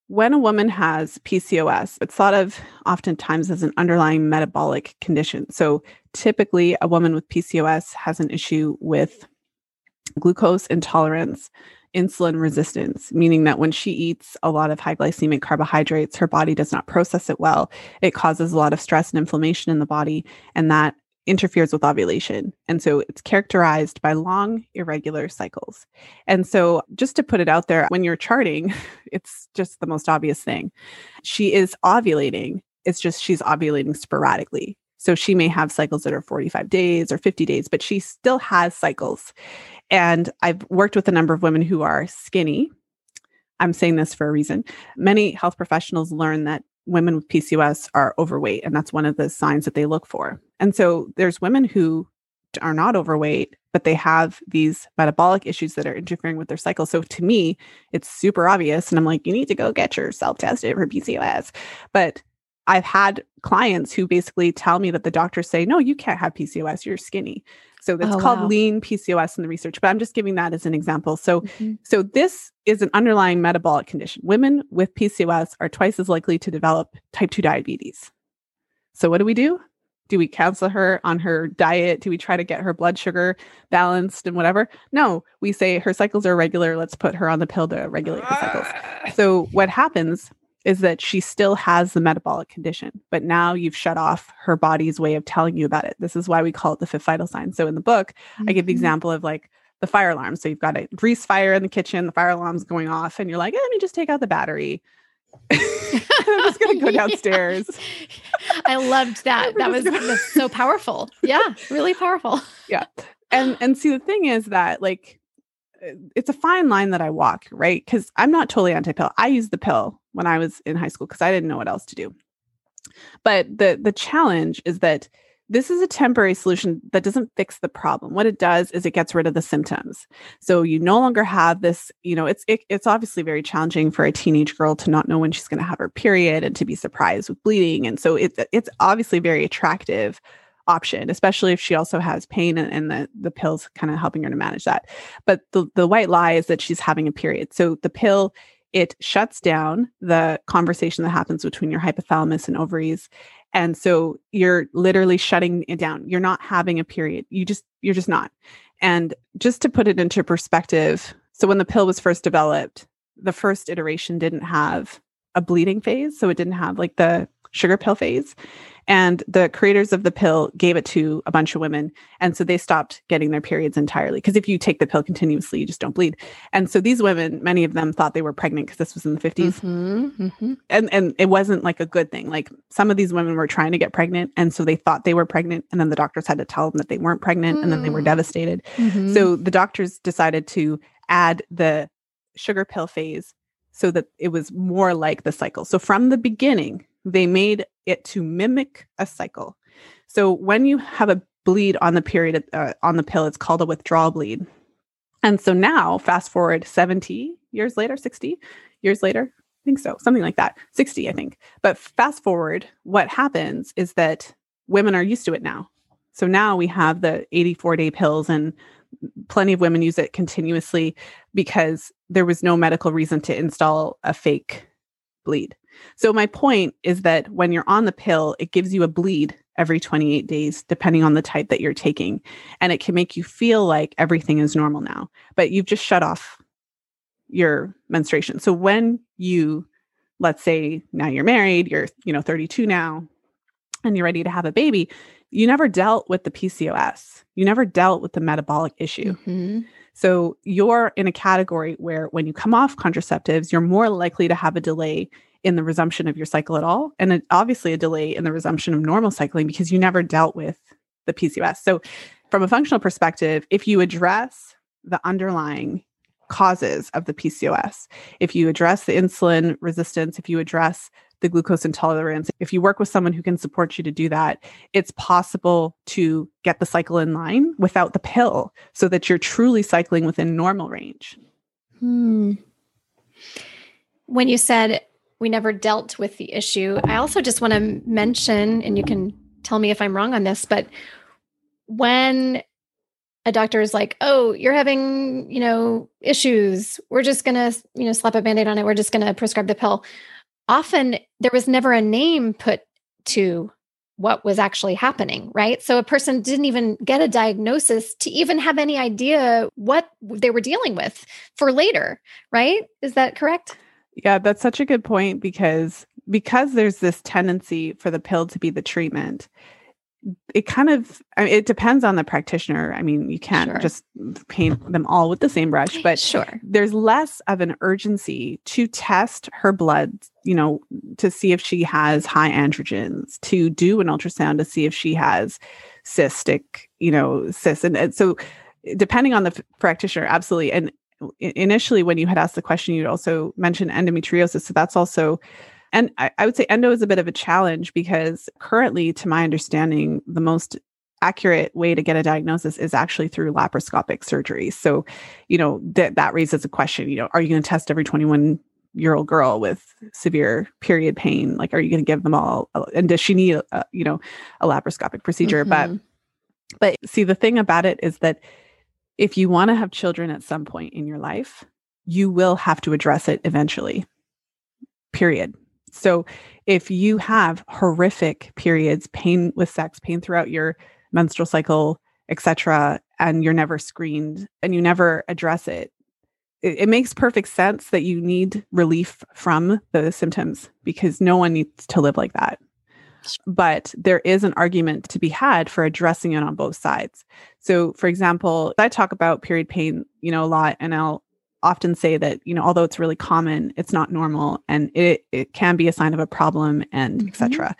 when a woman has PCOS, it's thought of oftentimes as an underlying metabolic condition. So typically, a woman with PCOS has an issue with glucose intolerance, insulin resistance, meaning that when she eats a lot of high glycemic carbohydrates, her body does not process it well. It causes a lot of stress and inflammation in the body, and that interferes with ovulation. And so it's characterized by long, irregular cycles. And so, just to put it out there, when you're charting, it's just the most obvious thing. She is ovulating, it's just she's ovulating sporadically. So she may have cycles that are 45 days or 50 days, but she still has cycles. And I've worked with a number of women who are skinny. I'm saying this for a reason. Many health professionals learn that women with PCOS are overweight, and that's one of the signs that they look for. And so there's women who are not overweight, but they have these metabolic issues that are interfering with their cycle. So to me, it's super obvious. And I'm like, you need to go get yourself tested for PCOS. But I've had clients who basically tell me that the doctors say, no, you can't have PCOS, you're skinny. So it's oh, called wow. lean PCOS in the research, but I'm just giving that as an example. So mm-hmm. so this is an underlying metabolic condition. Women with PCOS are twice as likely to develop type 2 diabetes. So what do we do? Do we counsel her on her diet? Do we try to get her blood sugar balanced and whatever? No, we say her cycles are regular. Let's put her on the pill to regulate her cycles. So what happens is that she still has the metabolic condition, but now you've shut off her body's way of telling you about it. This is why we call it the fifth vital sign. So in the book, mm-hmm. I give the mm-hmm. example of like the fire alarm. So you've got a grease fire in the kitchen, the fire alarm's going off, and you're like, eh, let me just take out the battery. I'm just gonna go downstairs. I loved that. that was gonna... so powerful. Yeah, really powerful. Yeah. And and see the thing is that like it's a fine line that I walk, right? Because I'm not totally anti-pill. I use the pill when I was in high school because I didn't know what else to do. But the the challenge is that this is a temporary solution that doesn't fix the problem. What it does is it gets rid of the symptoms. So you no longer have this, you know, it's it, it's obviously very challenging for a teenage girl to not know when she's going to have her period and to be surprised with bleeding. And so it's it's obviously very attractive option, especially if she also has pain and, and the, the pills kind of helping her to manage that. But the, the white lie is that she's having a period. So the pill, it shuts down the conversation that happens between your hypothalamus and ovaries. And so you're literally shutting it down. You're not having a period. You just, you're just not. And just to put it into perspective, so when the pill was first developed, the first iteration didn't have a bleeding phase. So it didn't have like the sugar pill phase. And the creators of the pill gave it to a bunch of women. And so they stopped getting their periods entirely. Because if you take the pill continuously, you just don't bleed. And so these women, many of them thought they were pregnant because this was in the 50s. Mm-hmm, mm-hmm. And, and it wasn't like a good thing. Like some of these women were trying to get pregnant. And so they thought they were pregnant. And then the doctors had to tell them that they weren't pregnant. Mm. And then they were mm. devastated. Mm-hmm. So the doctors decided to add the sugar pill phase so that it was more like the cycle. So from the beginning, they made it to mimic a cycle. So when you have a bleed on the period uh, on the pill. It's called a withdrawal bleed. And so now, fast forward 70 years later, 60 years later, I think so, something like that, 60, I think. But fast forward, what happens is that women are used to it now. So now we have the 84 day pills, and plenty of women use it continuously because there was no medical reason to install a fake bleed. So, my point is that when you're on the pill, it gives you a bleed every 28 days, depending on the type that you're taking. And it can make you feel like everything is normal now, but you've just shut off your menstruation. So, when you, let's say now you're married, you're, you know, 32 now, and you're ready to have a baby, you never dealt with the PCOS. You never dealt with the metabolic issue. Mm-hmm. So you're in a category where when you come off contraceptives, you're more likely to have a delay in the resumption of your cycle at all. And obviously a delay in the resumption of normal cycling because you never dealt with the PCOS. So, from a functional perspective, if you address the underlying causes of the PCOS, if you address the insulin resistance, if you address the glucose intolerance, if you work with someone who can support you to do that, it's possible to get the cycle in line without the pill so that you're truly cycling within normal range. Hmm. When you said we never dealt with the issue. I also just want to mention, and you can tell me if I'm wrong on this, but when a doctor is like, "Oh, you're having, you know, issues. We're just going to, you know, slap a band-aid on it. We're just going to prescribe the pill." Often there was never a name put to what was actually happening, right? So a person didn't even get a diagnosis to even have any idea what they were dealing with for later, right? Is that correct? Yeah, that's such a good point because because there's this tendency for the pill to be the treatment. It kind of I mean, it depends on the practitioner. I mean, you can't sure. just paint them all with the same brush, but sure. There's less of an urgency to test her blood, you know, to see if she has high androgens, to do an ultrasound to see if she has cystic, you know, cysts and, and so depending on the f- practitioner absolutely and initially when you had asked the question you'd also mentioned endometriosis so that's also and I, I, would say endo is a bit of a challenge because currently to my understanding the most accurate way to get a diagnosis is actually through laparoscopic surgery. So you know that that raises a question you know are you going to test every 21 year old girl with severe period pain? Like are you going to give them all and does she need a, you know a laparoscopic procedure? Mm-hmm. but but see the thing about it is that if you want to have children at some point in your life, you will have to address it eventually. Period. So if you have horrific periods, pain with sex, pain throughout your menstrual cycle, etc., and you're never screened and you never address it, it, it makes perfect sense that you need relief from the symptoms because no one needs to live like that but there is an argument to be had for addressing it on both sides. So, for example, I talk about period pain, you know, a lot, and I'll often say that, you know, although it's really common, it's not normal and it, it can be a sign of a problem and mm-hmm. etc.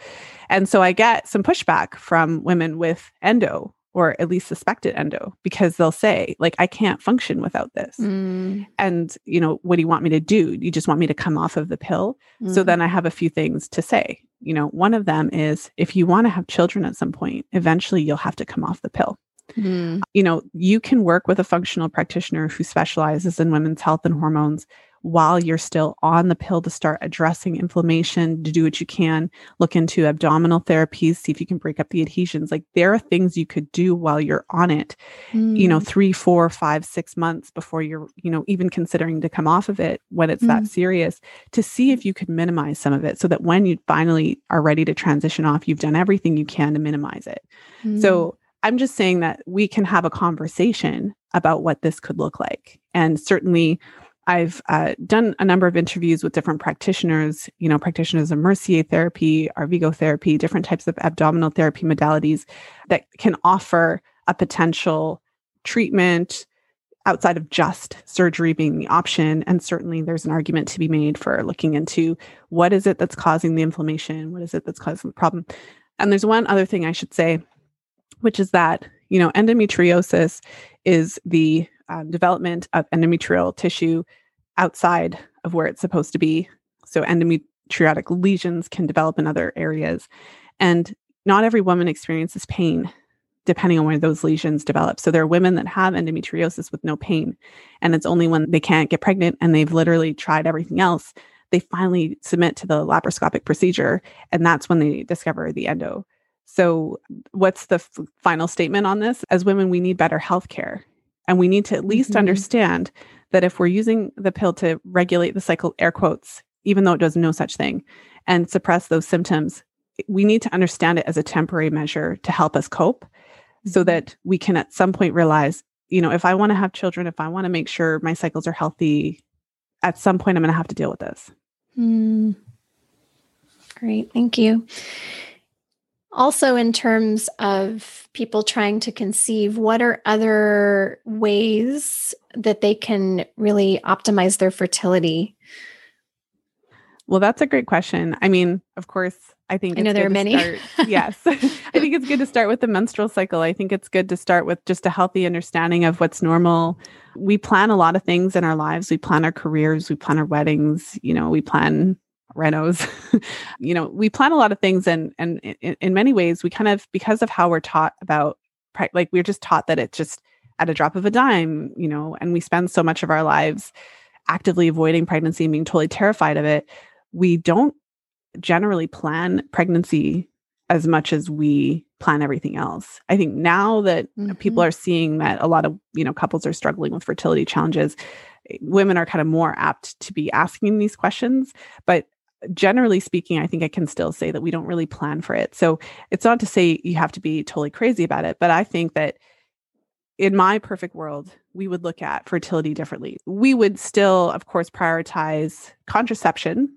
And so I get some pushback from women with endo or at least suspected endo because they'll say like i can't function without this mm. and you know what do you want me to do you just want me to come off of the pill mm. so then i have a few things to say you know one of them is if you want to have children at some point eventually you'll have to come off the pill mm. you know you can work with a functional practitioner who specializes in women's health and hormones while you're still on the pill to start addressing inflammation, to do what you can, look into abdominal therapies, see if you can break up the adhesions. Like there are things you could do while you're on it, mm. you know, mm. three, four, five, six months before you're, you know, even considering to come off of it when it's mm. that serious to see if you could minimize some of it so that when you finally are ready to transition off, you've done everything you can to minimize it. Mm. So I'm just saying that we can have a conversation about what this could look like. And certainly, I've uh, done a number of interviews with different practitioners, you know, practitioners of Mercier therapy, Arvigo therapy, different types of abdominal therapy modalities that can offer a potential treatment outside of just surgery being the option. And certainly there's an argument to be made for looking into what is it that's causing the inflammation? What is it that's causing the problem? And there's one other thing I should say, which is that, you know, endometriosis is the um, development of endometrial tissue outside of where it's supposed to be. So, endometriotic lesions can develop in other areas. And not every woman experiences pain depending on where those lesions develop. So there are women that have endometriosis with no pain. And it's only when they can't get pregnant and they've literally tried everything else, they finally submit to the laparoscopic procedure. And that's when they discover the endo. So, what's the f- final statement on this? As women, we need better health care. And we need to at least mm-hmm. understand that if we're using the pill to regulate the cycle, air quotes, even though it does no such thing, and suppress those symptoms, we need to understand it as a temporary measure to help us cope so mm-hmm. that we can at some point realize, you know, if I want to have children, if I want to make sure my cycles are healthy, at some point I'm going to have to deal with this. Mm. Great. Thank you. Also, in terms of people trying to conceive, what are other ways that they can really optimize their fertility? Well, that's a great question. I mean, of course, I think I know there are many. Start, yes. I think it's good to start with the menstrual cycle. I think it's good to start with just a healthy understanding of what's normal. We plan a lot of things in our lives. We plan our careers, we plan our weddings, you know, we plan renos. you know, we plan a lot of things and and in, in many ways we kind of because of how we're taught about like we're just taught that it's just at a drop of a dime, you know, and we spend so much of our lives actively avoiding pregnancy and being totally terrified of it. We don't generally plan pregnancy as much as we plan everything else. I think now that mm-hmm. people are seeing that a lot of, you know, couples are struggling with fertility challenges, women are kind of more apt to be asking these questions, but generally speaking, I think I can still say that we don't really plan for it. So it's not to say you have to be totally crazy about it, but I think that in my perfect world, we would look at fertility differently. We would still, of course, prioritize contraception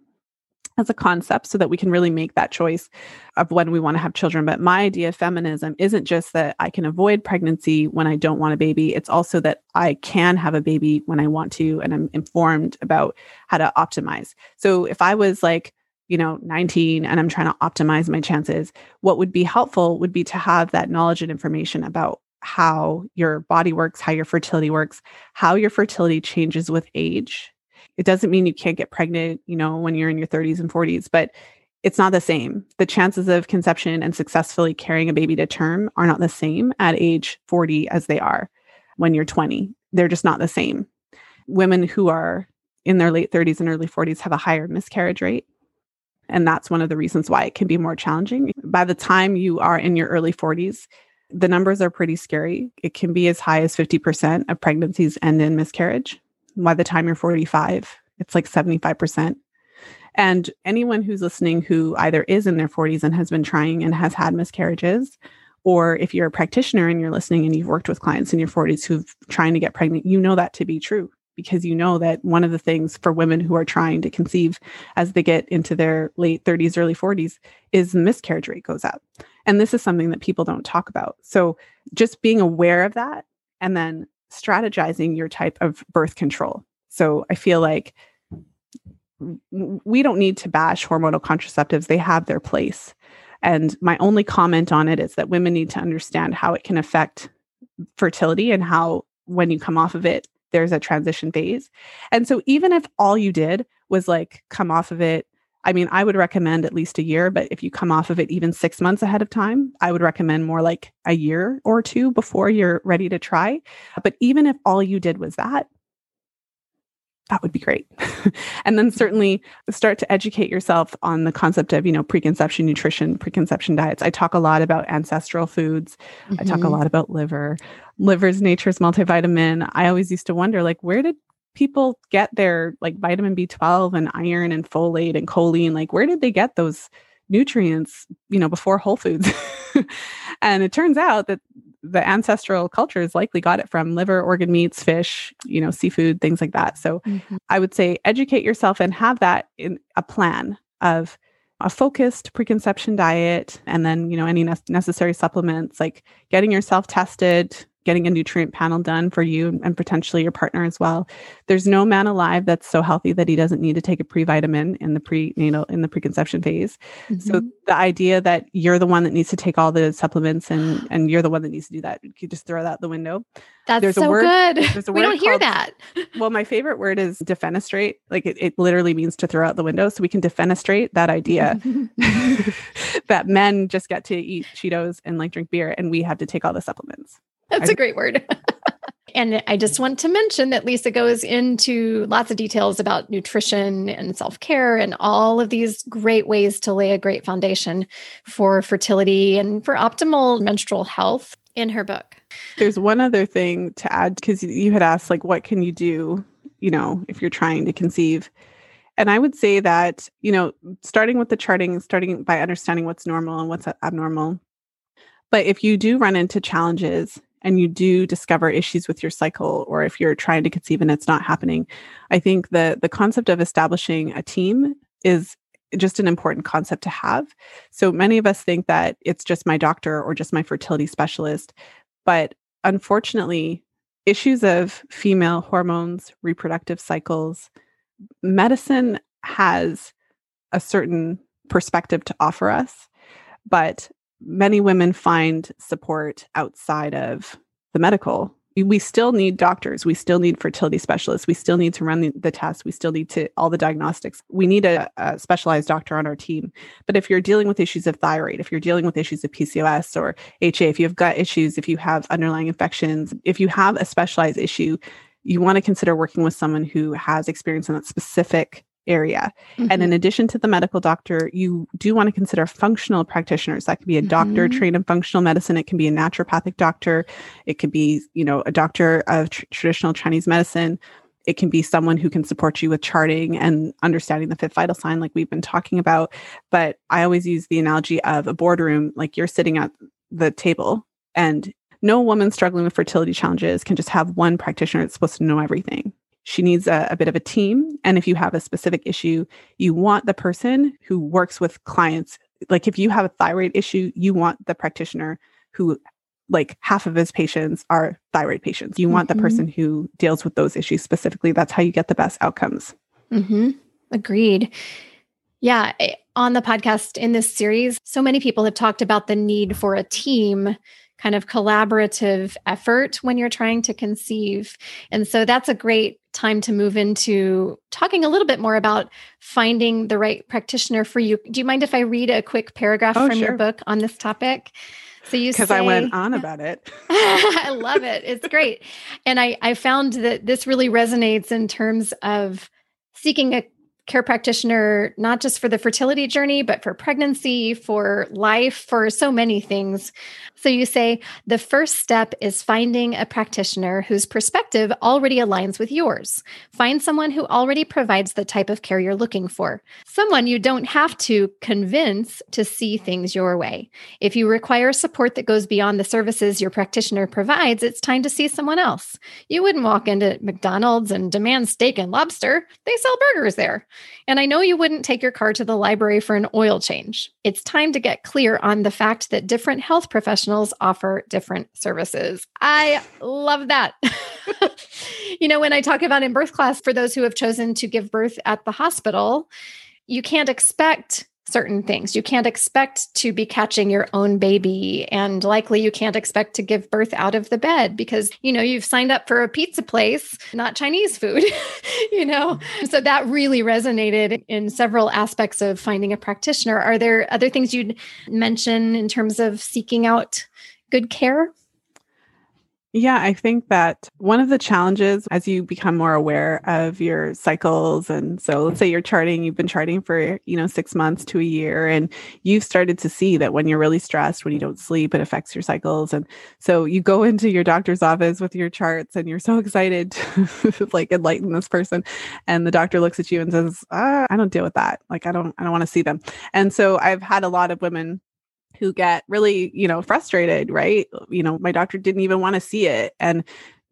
as a concept so that we can really make that choice of when we want to have children. But my idea of feminism isn't just that I can avoid pregnancy when I don't want a baby, it's also that I can have a baby when I want to and I'm informed about how to optimize. So if I was like, you know, 19 and I'm trying to optimize my chances, what would be helpful would be to have that knowledge and information about how your body works, how your fertility works, how your fertility changes with age it doesn't mean you can't get pregnant, you know, when you're in your 30s and 40s, but it's not the same. The chances of conception and successfully carrying a baby to term are not the same at age 40 as they are when you're 20. They're just not the same. Women who are in their late 30s and early 40s have a higher miscarriage rate. And that's one of the reasons why it can be more challenging. By the time you are in your early 40s, the numbers are pretty scary. It can be as high as 50% of pregnancies end in miscarriage by the time you're 45, it's like 75%. And anyone who's listening who either is in their 40s and has been trying and has had miscarriages, or if you're a practitioner and you're listening and you've worked with clients in your 40s who've trying to get pregnant, you know that to be true because you know that one of the things for women who are trying to conceive as they get into their late 30s, early 40s is the miscarriage rate goes up. And this is something that people don't talk about. So just being aware of that and then strategizing your type of birth control. So I feel like we don't need to bash hormonal contraceptives, they have their place. And my only comment on it is that women need to understand how it can affect fertility and how, when you come off of it, there's a transition phase. And so, even if all you did was like come off of it I mean, I would recommend at least a year, but if you come off of it even six months ahead of time, I would recommend more like a year or two before you're ready to try. But even if all you did was that, that would be great. and then certainly start to educate yourself on the concept of, you know, preconception nutrition, preconception diets. I talk a lot about ancestral foods. Mm-hmm. I talk a mm-hmm. lot about liver. Liver's nature's multivitamin. I always used to wonder like where did people get their like vitamin B12 and iron and folate and choline? Like, where did they get those nutrients, you know, before Whole Foods? and it turns out that the ancestral cultures likely got it from liver, organ meats, fish, you know, seafood, things like that. So mm-hmm. I would say educate yourself and have that in a plan of a focused preconception diet and then you know any ne- necessary supplements like getting yourself tested getting a nutrient panel done for you and potentially your partner as well. There's no man alive that's so healthy that he doesn't need to take a pre-vitamin in the prenatal in the preconception phase. Mm-hmm. So the idea that you're the one that needs to take all the supplements and and you're the one that needs to do that, you just throw that out the window. That's there's so a word, good. There's a word we don't hear that. well, my favorite word is defenestrate. Like it, it literally means to throw out the window. So we can defenestrate that idea that men just get to eat Cheetos and like drink beer and we have to take all the supplements. That's I, a great word. and I just want to mention that Lisa goes into lots of details about nutrition and self care and all of these great ways to lay a great foundation for fertility and for optimal menstrual health in her book. There's one other thing to add because you had asked, like, what can you do, you know, if you're trying to conceive? And I would say that, you know, starting with the charting, starting by understanding what's normal and what's abnormal. But if you do run into challenges and you do discover issues with your cycle or if you're trying to conceive and it's not happening i think the the concept of establishing a team is just an important concept to have. So many of us think that it's just my doctor or just my fertility specialist but unfortunately issues of female hormones reproductive cycles medicine has a certain perspective to offer us but many women find support outside of the medical. We still need doctors. We still need fertility specialists. We still need to run the, the tests. We still need to all the diagnostics. We need a, a, specialized doctor on our team. But if you're dealing with issues of thyroid, if you're dealing with issues of PCOS or HA, if you have gut issues, if you have underlying infections, if you have a specialized issue, you want to consider working with someone who has experience in that specific area. Mm-hmm. And in mm-hmm. addition to the medical doctor, you do want to consider functional practitioners. That could be a doctor mm-hmm. trained in functional medicine. It can be a naturopathic doctor. It could be, you know, a doctor of tr- traditional Chinese medicine. It can be someone who can support you with charting and understanding the fifth vital sign, like we've been talking about. But I always use the analogy of a boardroom, like you're sitting at the table and no woman struggling with fertility challenges can just have one practitioner that's supposed to know everything she needs a, a, bit of a team. And if you have a specific issue, you want the person who works with clients. Like if you have a thyroid issue, you want the practitioner who, like half of his patients are thyroid patients. You want mm-hmm. the person who deals with those issues specifically. That's how you get the best outcomes. Mm-hmm. Agreed. Yeah. On the podcast in this series, so many people have talked about the need for a team kind of collaborative effort when you're trying to conceive. And so that's a great time to move into talking a little bit more about finding the right practitioner for you. Do you mind if I read a quick paragraph oh, from sure. your book on this topic? So you because I went on about it. I love it. It's great. And I, I found that this really resonates in terms of seeking a care practitioner, not just for the fertility journey, but for pregnancy, for life, for so many things. So you say the first step is finding a practitioner whose perspective already aligns with yours. Find someone who already provides the type of care you're looking for, someone you don't have to convince to see things your way. If you require support that goes beyond the services your practitioner provides, it's time to see someone else. You wouldn't walk into McDonald's and demand steak and lobster, they sell burgers there. And I know you wouldn't take your car to the library for an oil change. It's time to get clear on the fact that different health professionals offer different services. I love that. you know, when I talk about in birth class for those who have chosen to give birth at the hospital, you can't expect certain things. You can't expect to be catching your own baby and likely you can't expect to give birth out of the bed because you know you've signed up for a pizza place, not Chinese food, you know. So that really resonated in several aspects of finding a practitioner. Are there other things you'd mention in terms of seeking out good care? Yeah, I think that one of the challenges as you become more aware of your cycles and so let's say you're charting, you've been charting for, you know, 6 months to a year and you've started to see that when you're really stressed, when you don't sleep, it affects your cycles and so you go into your doctor's office with your charts and you're so excited to like enlighten this person and the doctor looks at you and says, ah, "I don't deal with that. Like I don't I don't want to see them." And so I've had a lot of women who get really, you know, frustrated, right? You know, my doctor didn't even want to see it. And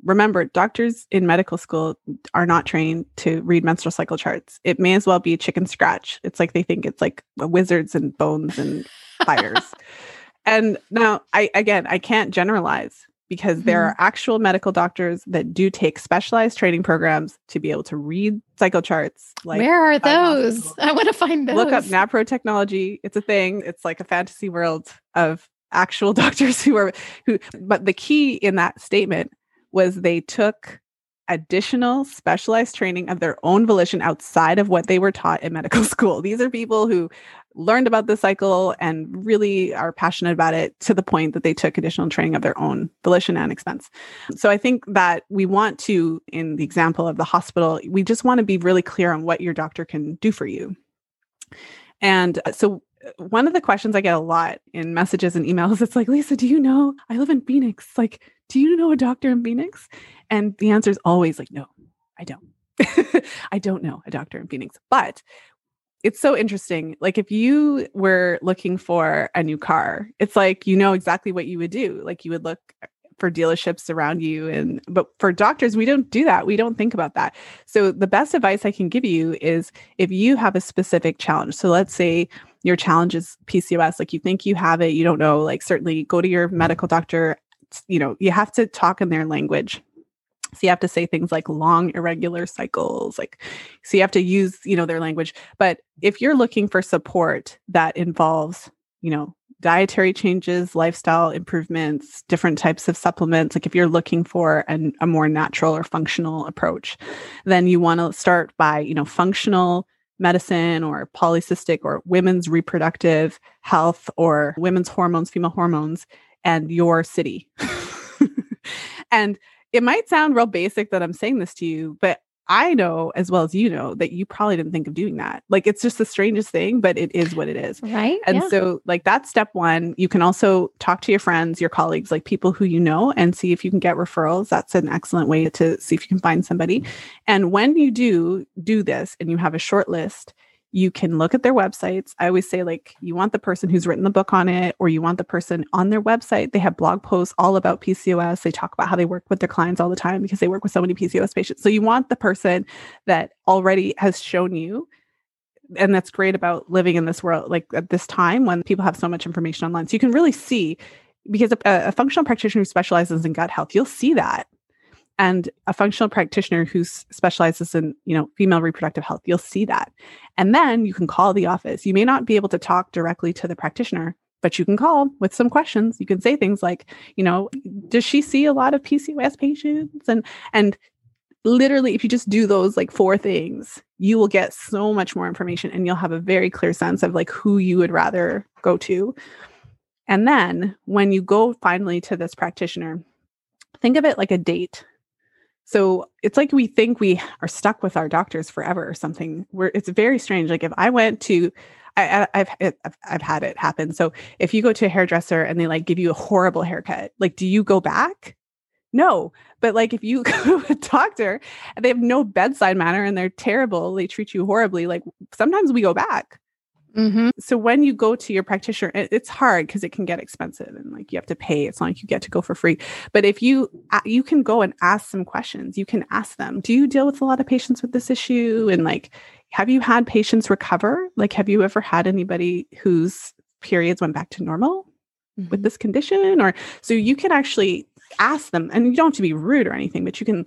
remember, doctors in medical school are not trained to read menstrual cycle charts. It may as well be chicken scratch. It's like they think it's like wizards and bones and fires. and now I again, I can't generalize, because there Mhm. are actual medical doctors that do take specialized training programs to be able to read cycle charts. Like Where are those? hospital. I want to find those. look up NAPRO technology. It's a thing. It's like a fantasy world of actual doctors who are who but the key in that statement was they took additional specialized training of their own volition outside of what they were taught in medical school. These are people who learned about the cycle and really are passionate about it to the point that they took additional training of their own volition and expense. So I think that we want to, in the example of the hospital, we just want to be really clear on what your doctor can do for you. And uh, so uh, one of the questions I get a lot in messages and emails, it's like, Lisa, do you know I live in Phoenix? Like, do you know a doctor in Phoenix? And the answer is always like, no, I don't. I don't know a doctor in Phoenix. But it's so interesting. Like if you were looking for a new car, it's like you know exactly what you would do. Like you would look for dealerships around you and but for doctors we don't do that. We don't think about that. So the best advice I can give you is if you have a specific challenge. So let's say your challenge is PCOS, like you think you have it, you don't know, like certainly go to your medical doctor, you know, you have to talk in their language. So you have to say things like long irregular cycles, like so you have to use, you know, their language. But if you're looking for support that involves, you know, dietary changes, lifestyle improvements, different types of supplements, like if you're looking for an, a more natural or functional approach, then you want to start by, you know, functional medicine or polycystic or women's reproductive health or women's hormones, female hormones, and your city. and it might sound real basic that I'm saying this to you, but I know as well as you know that you probably didn't think of doing that. Like it's just the strangest thing, but it is what it is. right? And yeah. so, like, that's step one. You can also talk to your friends, your colleagues, like people who you know, and see if you can get referrals. That's an excellent way to see if you can find somebody. And when you do do this and you have a short list, you can look at their websites. I always say, like, you want the person who's written the book on it, or you want the person on their website. They have blog posts all about PCOS. They talk about how they work with their clients all the time because they work with so many PCOS patients. So you want the person that already has shown you and that's great about living in this world like at this time when people have so much information online so you can really see because a, a functional practitioner who specializes in gut health you'll see that and a functional practitioner who specializes in you know female reproductive health you'll see that. And then you can call the office. You may not be able to talk directly to the practitioner but you can call with some questions. You can say things like you know does she see a lot of pcos patients? And and literally if you just do those like four things you will get so much more information and you'll have a very clear sense of like who you would rather go to. And then when you go finally to this practitioner think of it like a date so it's like we think we are stuck with our doctors forever or something where it's very strange like if i went to I, it, I've- I've had it happen. So if you go to a hairdresser and they like give you a horrible haircut, like do you go back? No, but like if you go to a doctor and they have no bedside manner and they're terrible, they treat you horribly, like sometimes we go back. Mhm. So when you go to your practitioner, it- it's hard because it can get expensive and like you have to pay. It's not like you get to go for free. But if you you can go and ask some questions, you can ask them, "Do you deal with a lot of patients with this issue?" And like, have you had patients recover? Like, have you ever had anybody whose periods went back to normal? with Mhm. this condition or so you can actually ask them and you don't have to be rude or anything but you can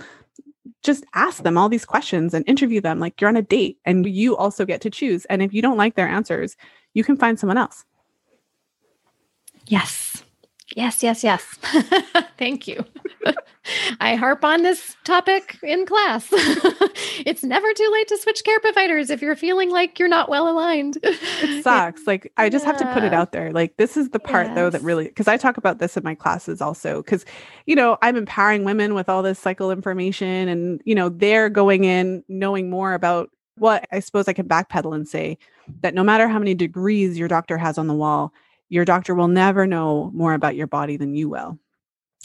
just ask them all these questions and interview them like you're on a date and you also get to choose and if you don't like their answers you can find someone else Yes. Yes, yes, yes. Thank you. I harp on this topic in class. it's never too late to switch care providers if you're feeling like you're not well aligned. it sucks like i just have to put it out there like this is the part though that really because i talk about this in my classes also because you know i'm empowering women with all this cycle information and you know they're going in knowing more about what i suppose i can backpedal and say that no matter how many degrees your doctor has on the wall your doctor will never know more about your body than you will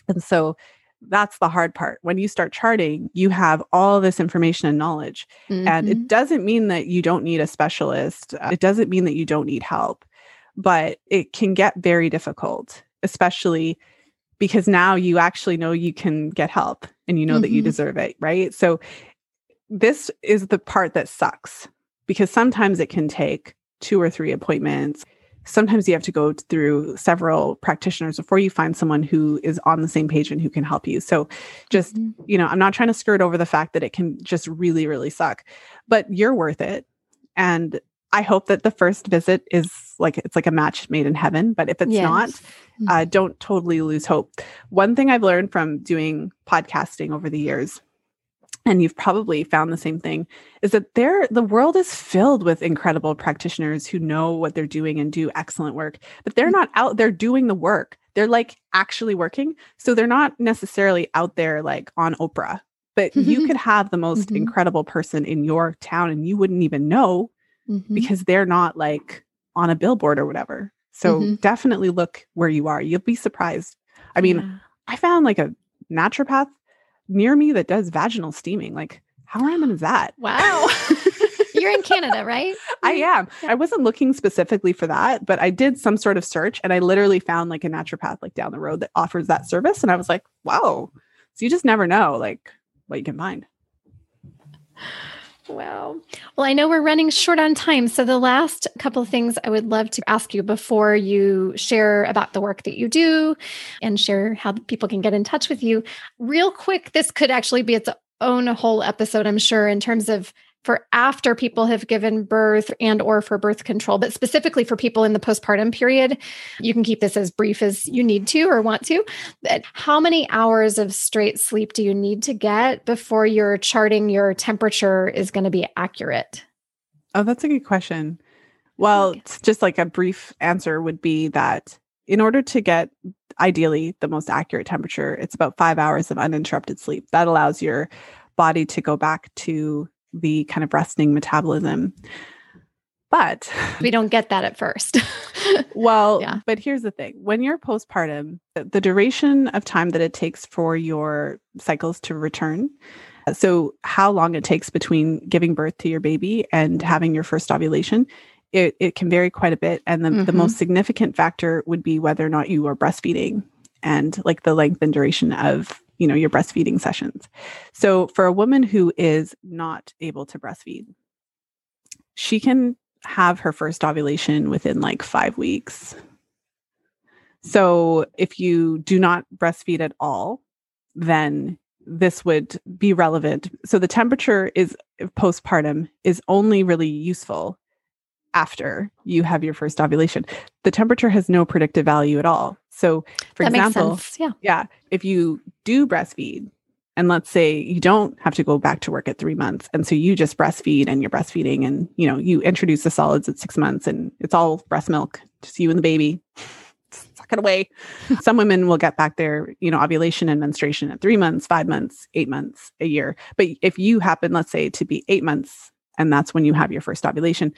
and so that's the hard part when you start charting you have all this information and knowledge and Mhm. it doesn't mean that you don't need a specialist. Uh, It doesn't mean that you don't need help, but it can get very difficult, especially because now you actually know you can get help and you know that you Mhm. deserve it, right? So this is the part that sucks because sometimes it can take two or three appointments. Sometimes you have to go through several practitioners before you find someone who is on the same page and who can help you. So just, mm-hmm. you know, I'm not trying to skirt over the fact that it can just really, really suck, but you're worth it. And I hope that the first visit is like it's like a match made in heaven. But if it's yes. not, mm-hmm. uh, don't totally lose hope. One thing I've learned from doing podcasting over the years and you've probably found the same thing is that there the world is filled with incredible practitioners who know what they're doing and do excellent work but they're not out there doing the work they're like actually working so they're not necessarily out there like on oprah but mm-hmm. you could have the most mm-hmm. incredible person in your town and you wouldn't even know mm-hmm. because they're not like on a billboard or whatever so mm-hmm. definitely look where you are you'll be surprised i mean yeah. i found like a naturopath near me that does vaginal steaming. Like, how random is that? Wow. You're in Canada, right? I am. I wasn't looking specifically for that, but I did some sort of search and I literally found like a naturopath like down the road that offers that service. And I was like, wow. So you just never know like what you can find. Wow. Well, I know we're running short on time. So, the last couple of things I would love to ask you before you share about the work that you do and share how people can get in touch with you. Real quick, this could actually be its own whole episode, I'm sure, in terms of for after people have given birth and or for birth control but specifically for people in the postpartum period you can keep this as brief as you need to or want to but how many hours of straight sleep do you need to get before you're charting your temperature is going to be accurate? Oh that's a good question. Well okay. just like a brief answer would be that in order to get ideally the most accurate temperature it's about five hours of uninterrupted sleep. That allows your body to go back to the kind of resting metabolism. But we don't get that at first. well, yeah. but here's the thing when you're postpartum, the, duration of time that it takes for your cycles to return. So, how long it takes between giving birth to your baby and having your first ovulation, it, it can vary quite a bit. And the, mm-hmm. the most significant factor would be whether or not you are breastfeeding and like the length and duration of you know your breastfeeding sessions. So for a woman who is not able to breastfeed she can have her first ovulation within like 5 weeks. So if you do not breastfeed at all then this would be relevant. So the temperature is eh, postpartum is only really useful after you have your first ovulation. The temperature has no predictive value at all. So, for that example, yeah. yeah, if you do breastfeed, and let's say you don't have to go back to work at three months, and so you just breastfeed and you're breastfeeding, and you know you introduce the solids at six months, and it's all breast milk, just you and the baby. Suck it away. Some women will get back their, you know, ovulation and menstruation at three months, five months, eight months, a year. But if you happen, let's say, to be eight months and that's when you have your first ovulation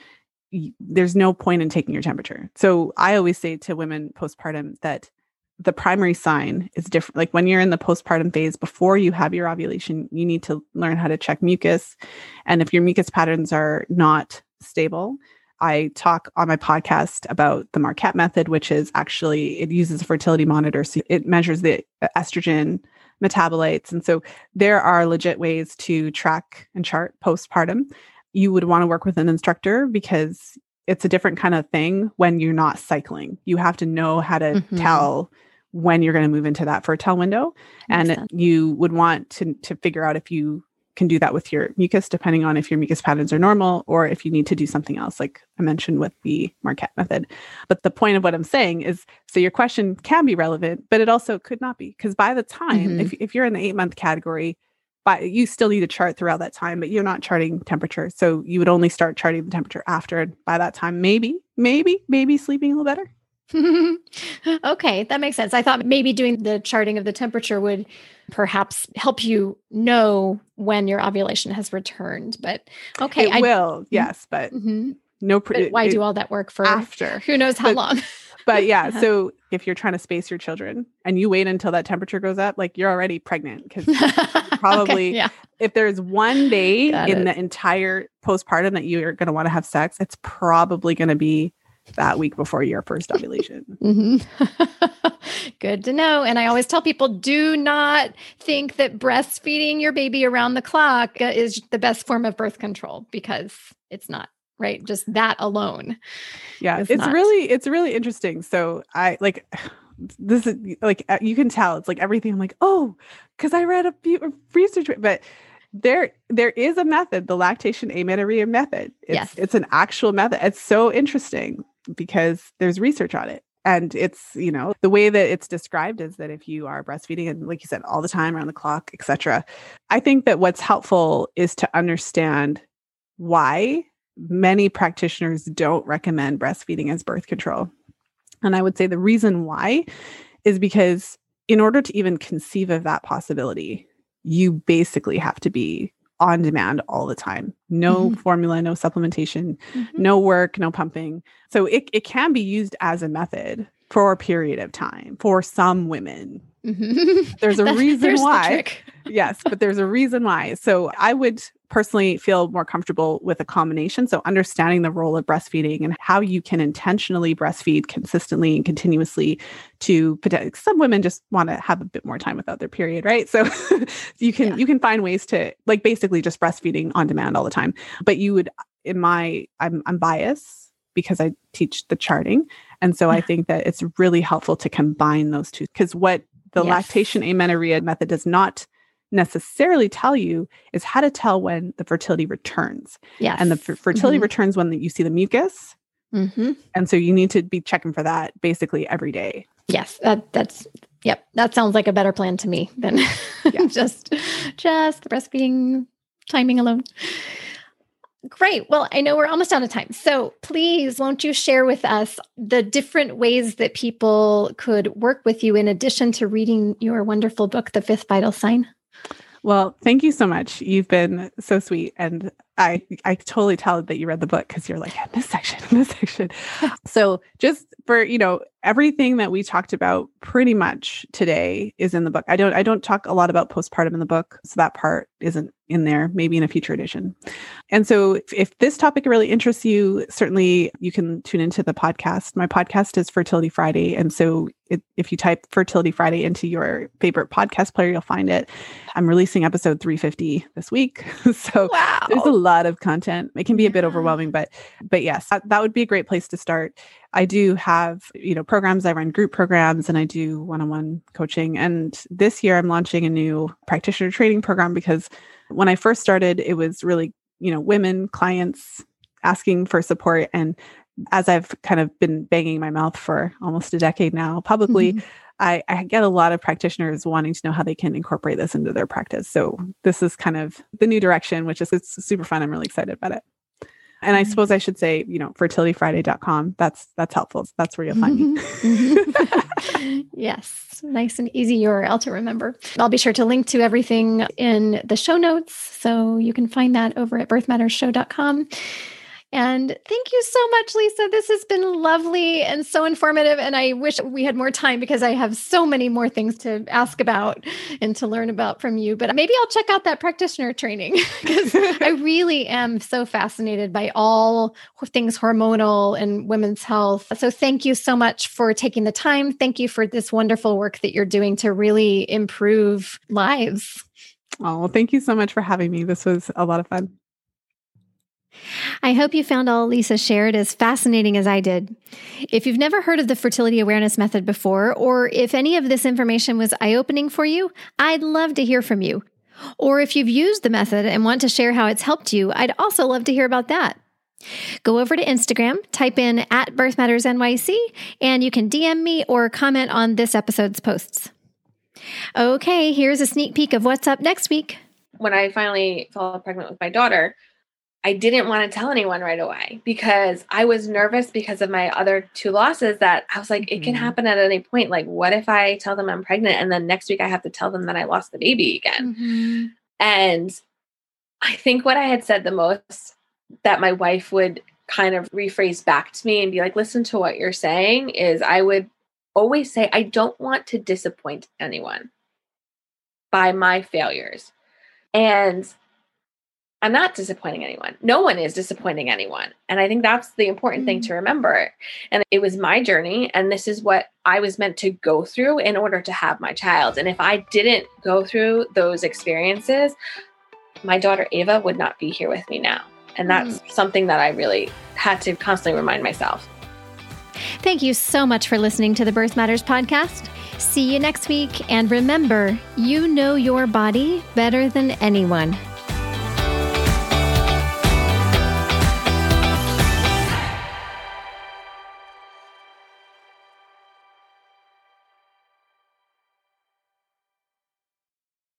there's no point in taking your temperature. So I always say to women postpartum that the primary sign is different. Like when you're in the postpartum phase before you have your ovulation, you need to learn how to check mucus. And if your mucus patterns are not stable, I talk on my podcast about the Marquette method, which is actually it uses a fertility monitor. So it measures the uh, estrogen metabolites. And so there are legit ways to track and chart postpartum you would want to work with an instructor because it's a different kind of thing when you're not cycling. You have to know how to mm-hmm. tell when you're going to move into that fertile window Makes and sense. you would want to to figure out if you can do that with your mucus depending on if your mucus patterns are normal or if you need to do something else like I mentioned with the Marquette method. But the point of what I'm saying is so your question can be relevant but it also could not be because by the time mm-hmm. if if you're in the 8 month category but you still need to chart throughout that time, but you're not charting temperature. So you would only start charting the temperature after. By that time, maybe, maybe, maybe sleeping a little better. okay, that makes sense. I thought maybe doing the charting of the temperature would perhaps help you know when your ovulation has returned. But okay, it I, will, yes, but mm-hmm. no. Pre- but why it, do all that work for after? Who knows how but, long? but yeah, so if you're trying to space your children and you wait until that temperature goes up, like you're already pregnant because probably okay, yeah. if there's one day Got in it. the entire postpartum that you're going to want to have sex, it's probably going to be that week before your first ovulation. mm-hmm. Good to know. And I always tell people do not think that breastfeeding your baby around the clock is the best form of birth control because it's not right? Just that alone. Yeah, it's not... really it's really interesting. So I like this is like you can tell it's like everything. I'm like, oh, because I read a few research, but there there is a method, the lactation amenorrhea method. It's, yes, it's an actual method. It's so interesting because there's research on it and it's you know the way that it's described is that if you are breastfeeding and like you said all the time around the clock etc i think that what's helpful is to understand why many practitioners don't recommend breastfeeding as birth control and i would say the reason why is because in order to even conceive of that possibility you basically have to be on demand all the time. No mm-hmm. formula, no supplementation, mm-hmm. no work, no pumping. So it, it can be used as a method for a period of time for some women. Mm-hmm. There's a reason why. Yes, but there's a reason why. So I would personally feel more comfortable with a combination. So, understanding the role of breastfeeding and how you can intentionally breastfeed consistently and continuously to some women just want to have a bit more time without their period, right? So, you can yeah. you can find ways to like basically just breastfeeding on demand all the time. But you would, in my, I'm I'm biased because I teach the charting, and so. I think that it's really helpful to combine those two because what the yes. lactation amenorrhea method does not necessarily tell you is how to tell when the fertility returns. Yes. And the f- fertility mm-hmm. returns when the, you see the mucus. Mm-hmm. And so you need to be checking for that basically every day. Yes, that that's yep. That sounds like a better plan to me than yeah. just just the breastfeeding timing alone. Great. Well, I know we're almost out of time. So please, won't you share with us the different ways that people could work with you in addition to reading your wonderful book, The Fifth Vital Sign? Well, thank you so much. You've been so sweet. And I I totally tell that you read the book because you're like, in this section, in this section. so just for, you know, everything that we talked about pretty much today is in the book. I don't I don't talk a lot about postpartum in the book. So that part isn't in there, maybe in a future edition. And so if, if this topic really interests you, certainly you can tune into the podcast. My podcast is Fertility Friday. And so it, if you type Fertility Friday into your favorite podcast player, you'll find it. I'm releasing episode 350 this week. so wow. there's a lot of content. It can be a bit overwhelming, but but yes, that, that would be a great place to start. I do have, you know, programs. I run group programs and I do one-on-one coaching. And this year I'm launching a new practitioner training program because when I first started, it was really, you know, women clients asking for support. And as I've kind of been banging my mouth for almost a decade now publicly, mm-hmm. I, I, get a lot of practitioners wanting to know how they can incorporate this into their practice. So this is kind of the new direction, which is it's super fun. I'm really excited about it. And I suppose I should say, you know, fertilityfriday.com. That's that's helpful. That's where you'll find me. Mm-hmm. yes. Nice and easy URL to remember. I'll be sure to link to everything in the show notes. So you can find that over at birthmattersshow.com. And thank you so much, Lisa. This has been lovely and so informative. And I wish we had more time because I have so many more things to ask about and to learn about from you. But maybe I'll check out that practitioner training because I really am so fascinated by all things hormonal and women's health. So thank you so much for taking the time. Thank you for this wonderful work that you're doing to really improve lives. Oh, thank you so much for having me. This was a lot of fun. I hope you found all Lisa shared as fascinating as I did. If you've never heard of the fertility awareness method before, or if any of this information was eye opening for you, I'd love to hear from you. Or if you've used the method and want to share how it's helped you, I'd also love to hear about that. Go over to Instagram, type in at Birth Matters NYC, and you can DM me or comment on this episode's posts. Okay, here's a sneak peek of what's up next week. When I finally fell pregnant with my daughter, I didn't want to tell anyone right away because I was nervous because of my other two losses that I was like, mm-hmm. it can mm-hmm. happen at any point. Like, what if I tell them I'm pregnant and then next week I have to tell them that I lost the baby again? Mm-hmm. And I think what I had said the most that my wife would kind of rephrase back to me and be like, listen to what you're saying is I would always say, I don't want to disappoint anyone by my failures. And I'm not disappointing anyone. No one is disappointing anyone. And I think that's the important mm-hmm. thing to remember. And it was my journey. And this is what I was meant to go through in order to have my child. And if I didn't go through those experiences, my daughter Ava would not be here with me now. And that's mm. something that I really had to constantly remind myself. Thank you so much for listening to the Birth Matters podcast. See you next week. And remember, you know your body better than anyone.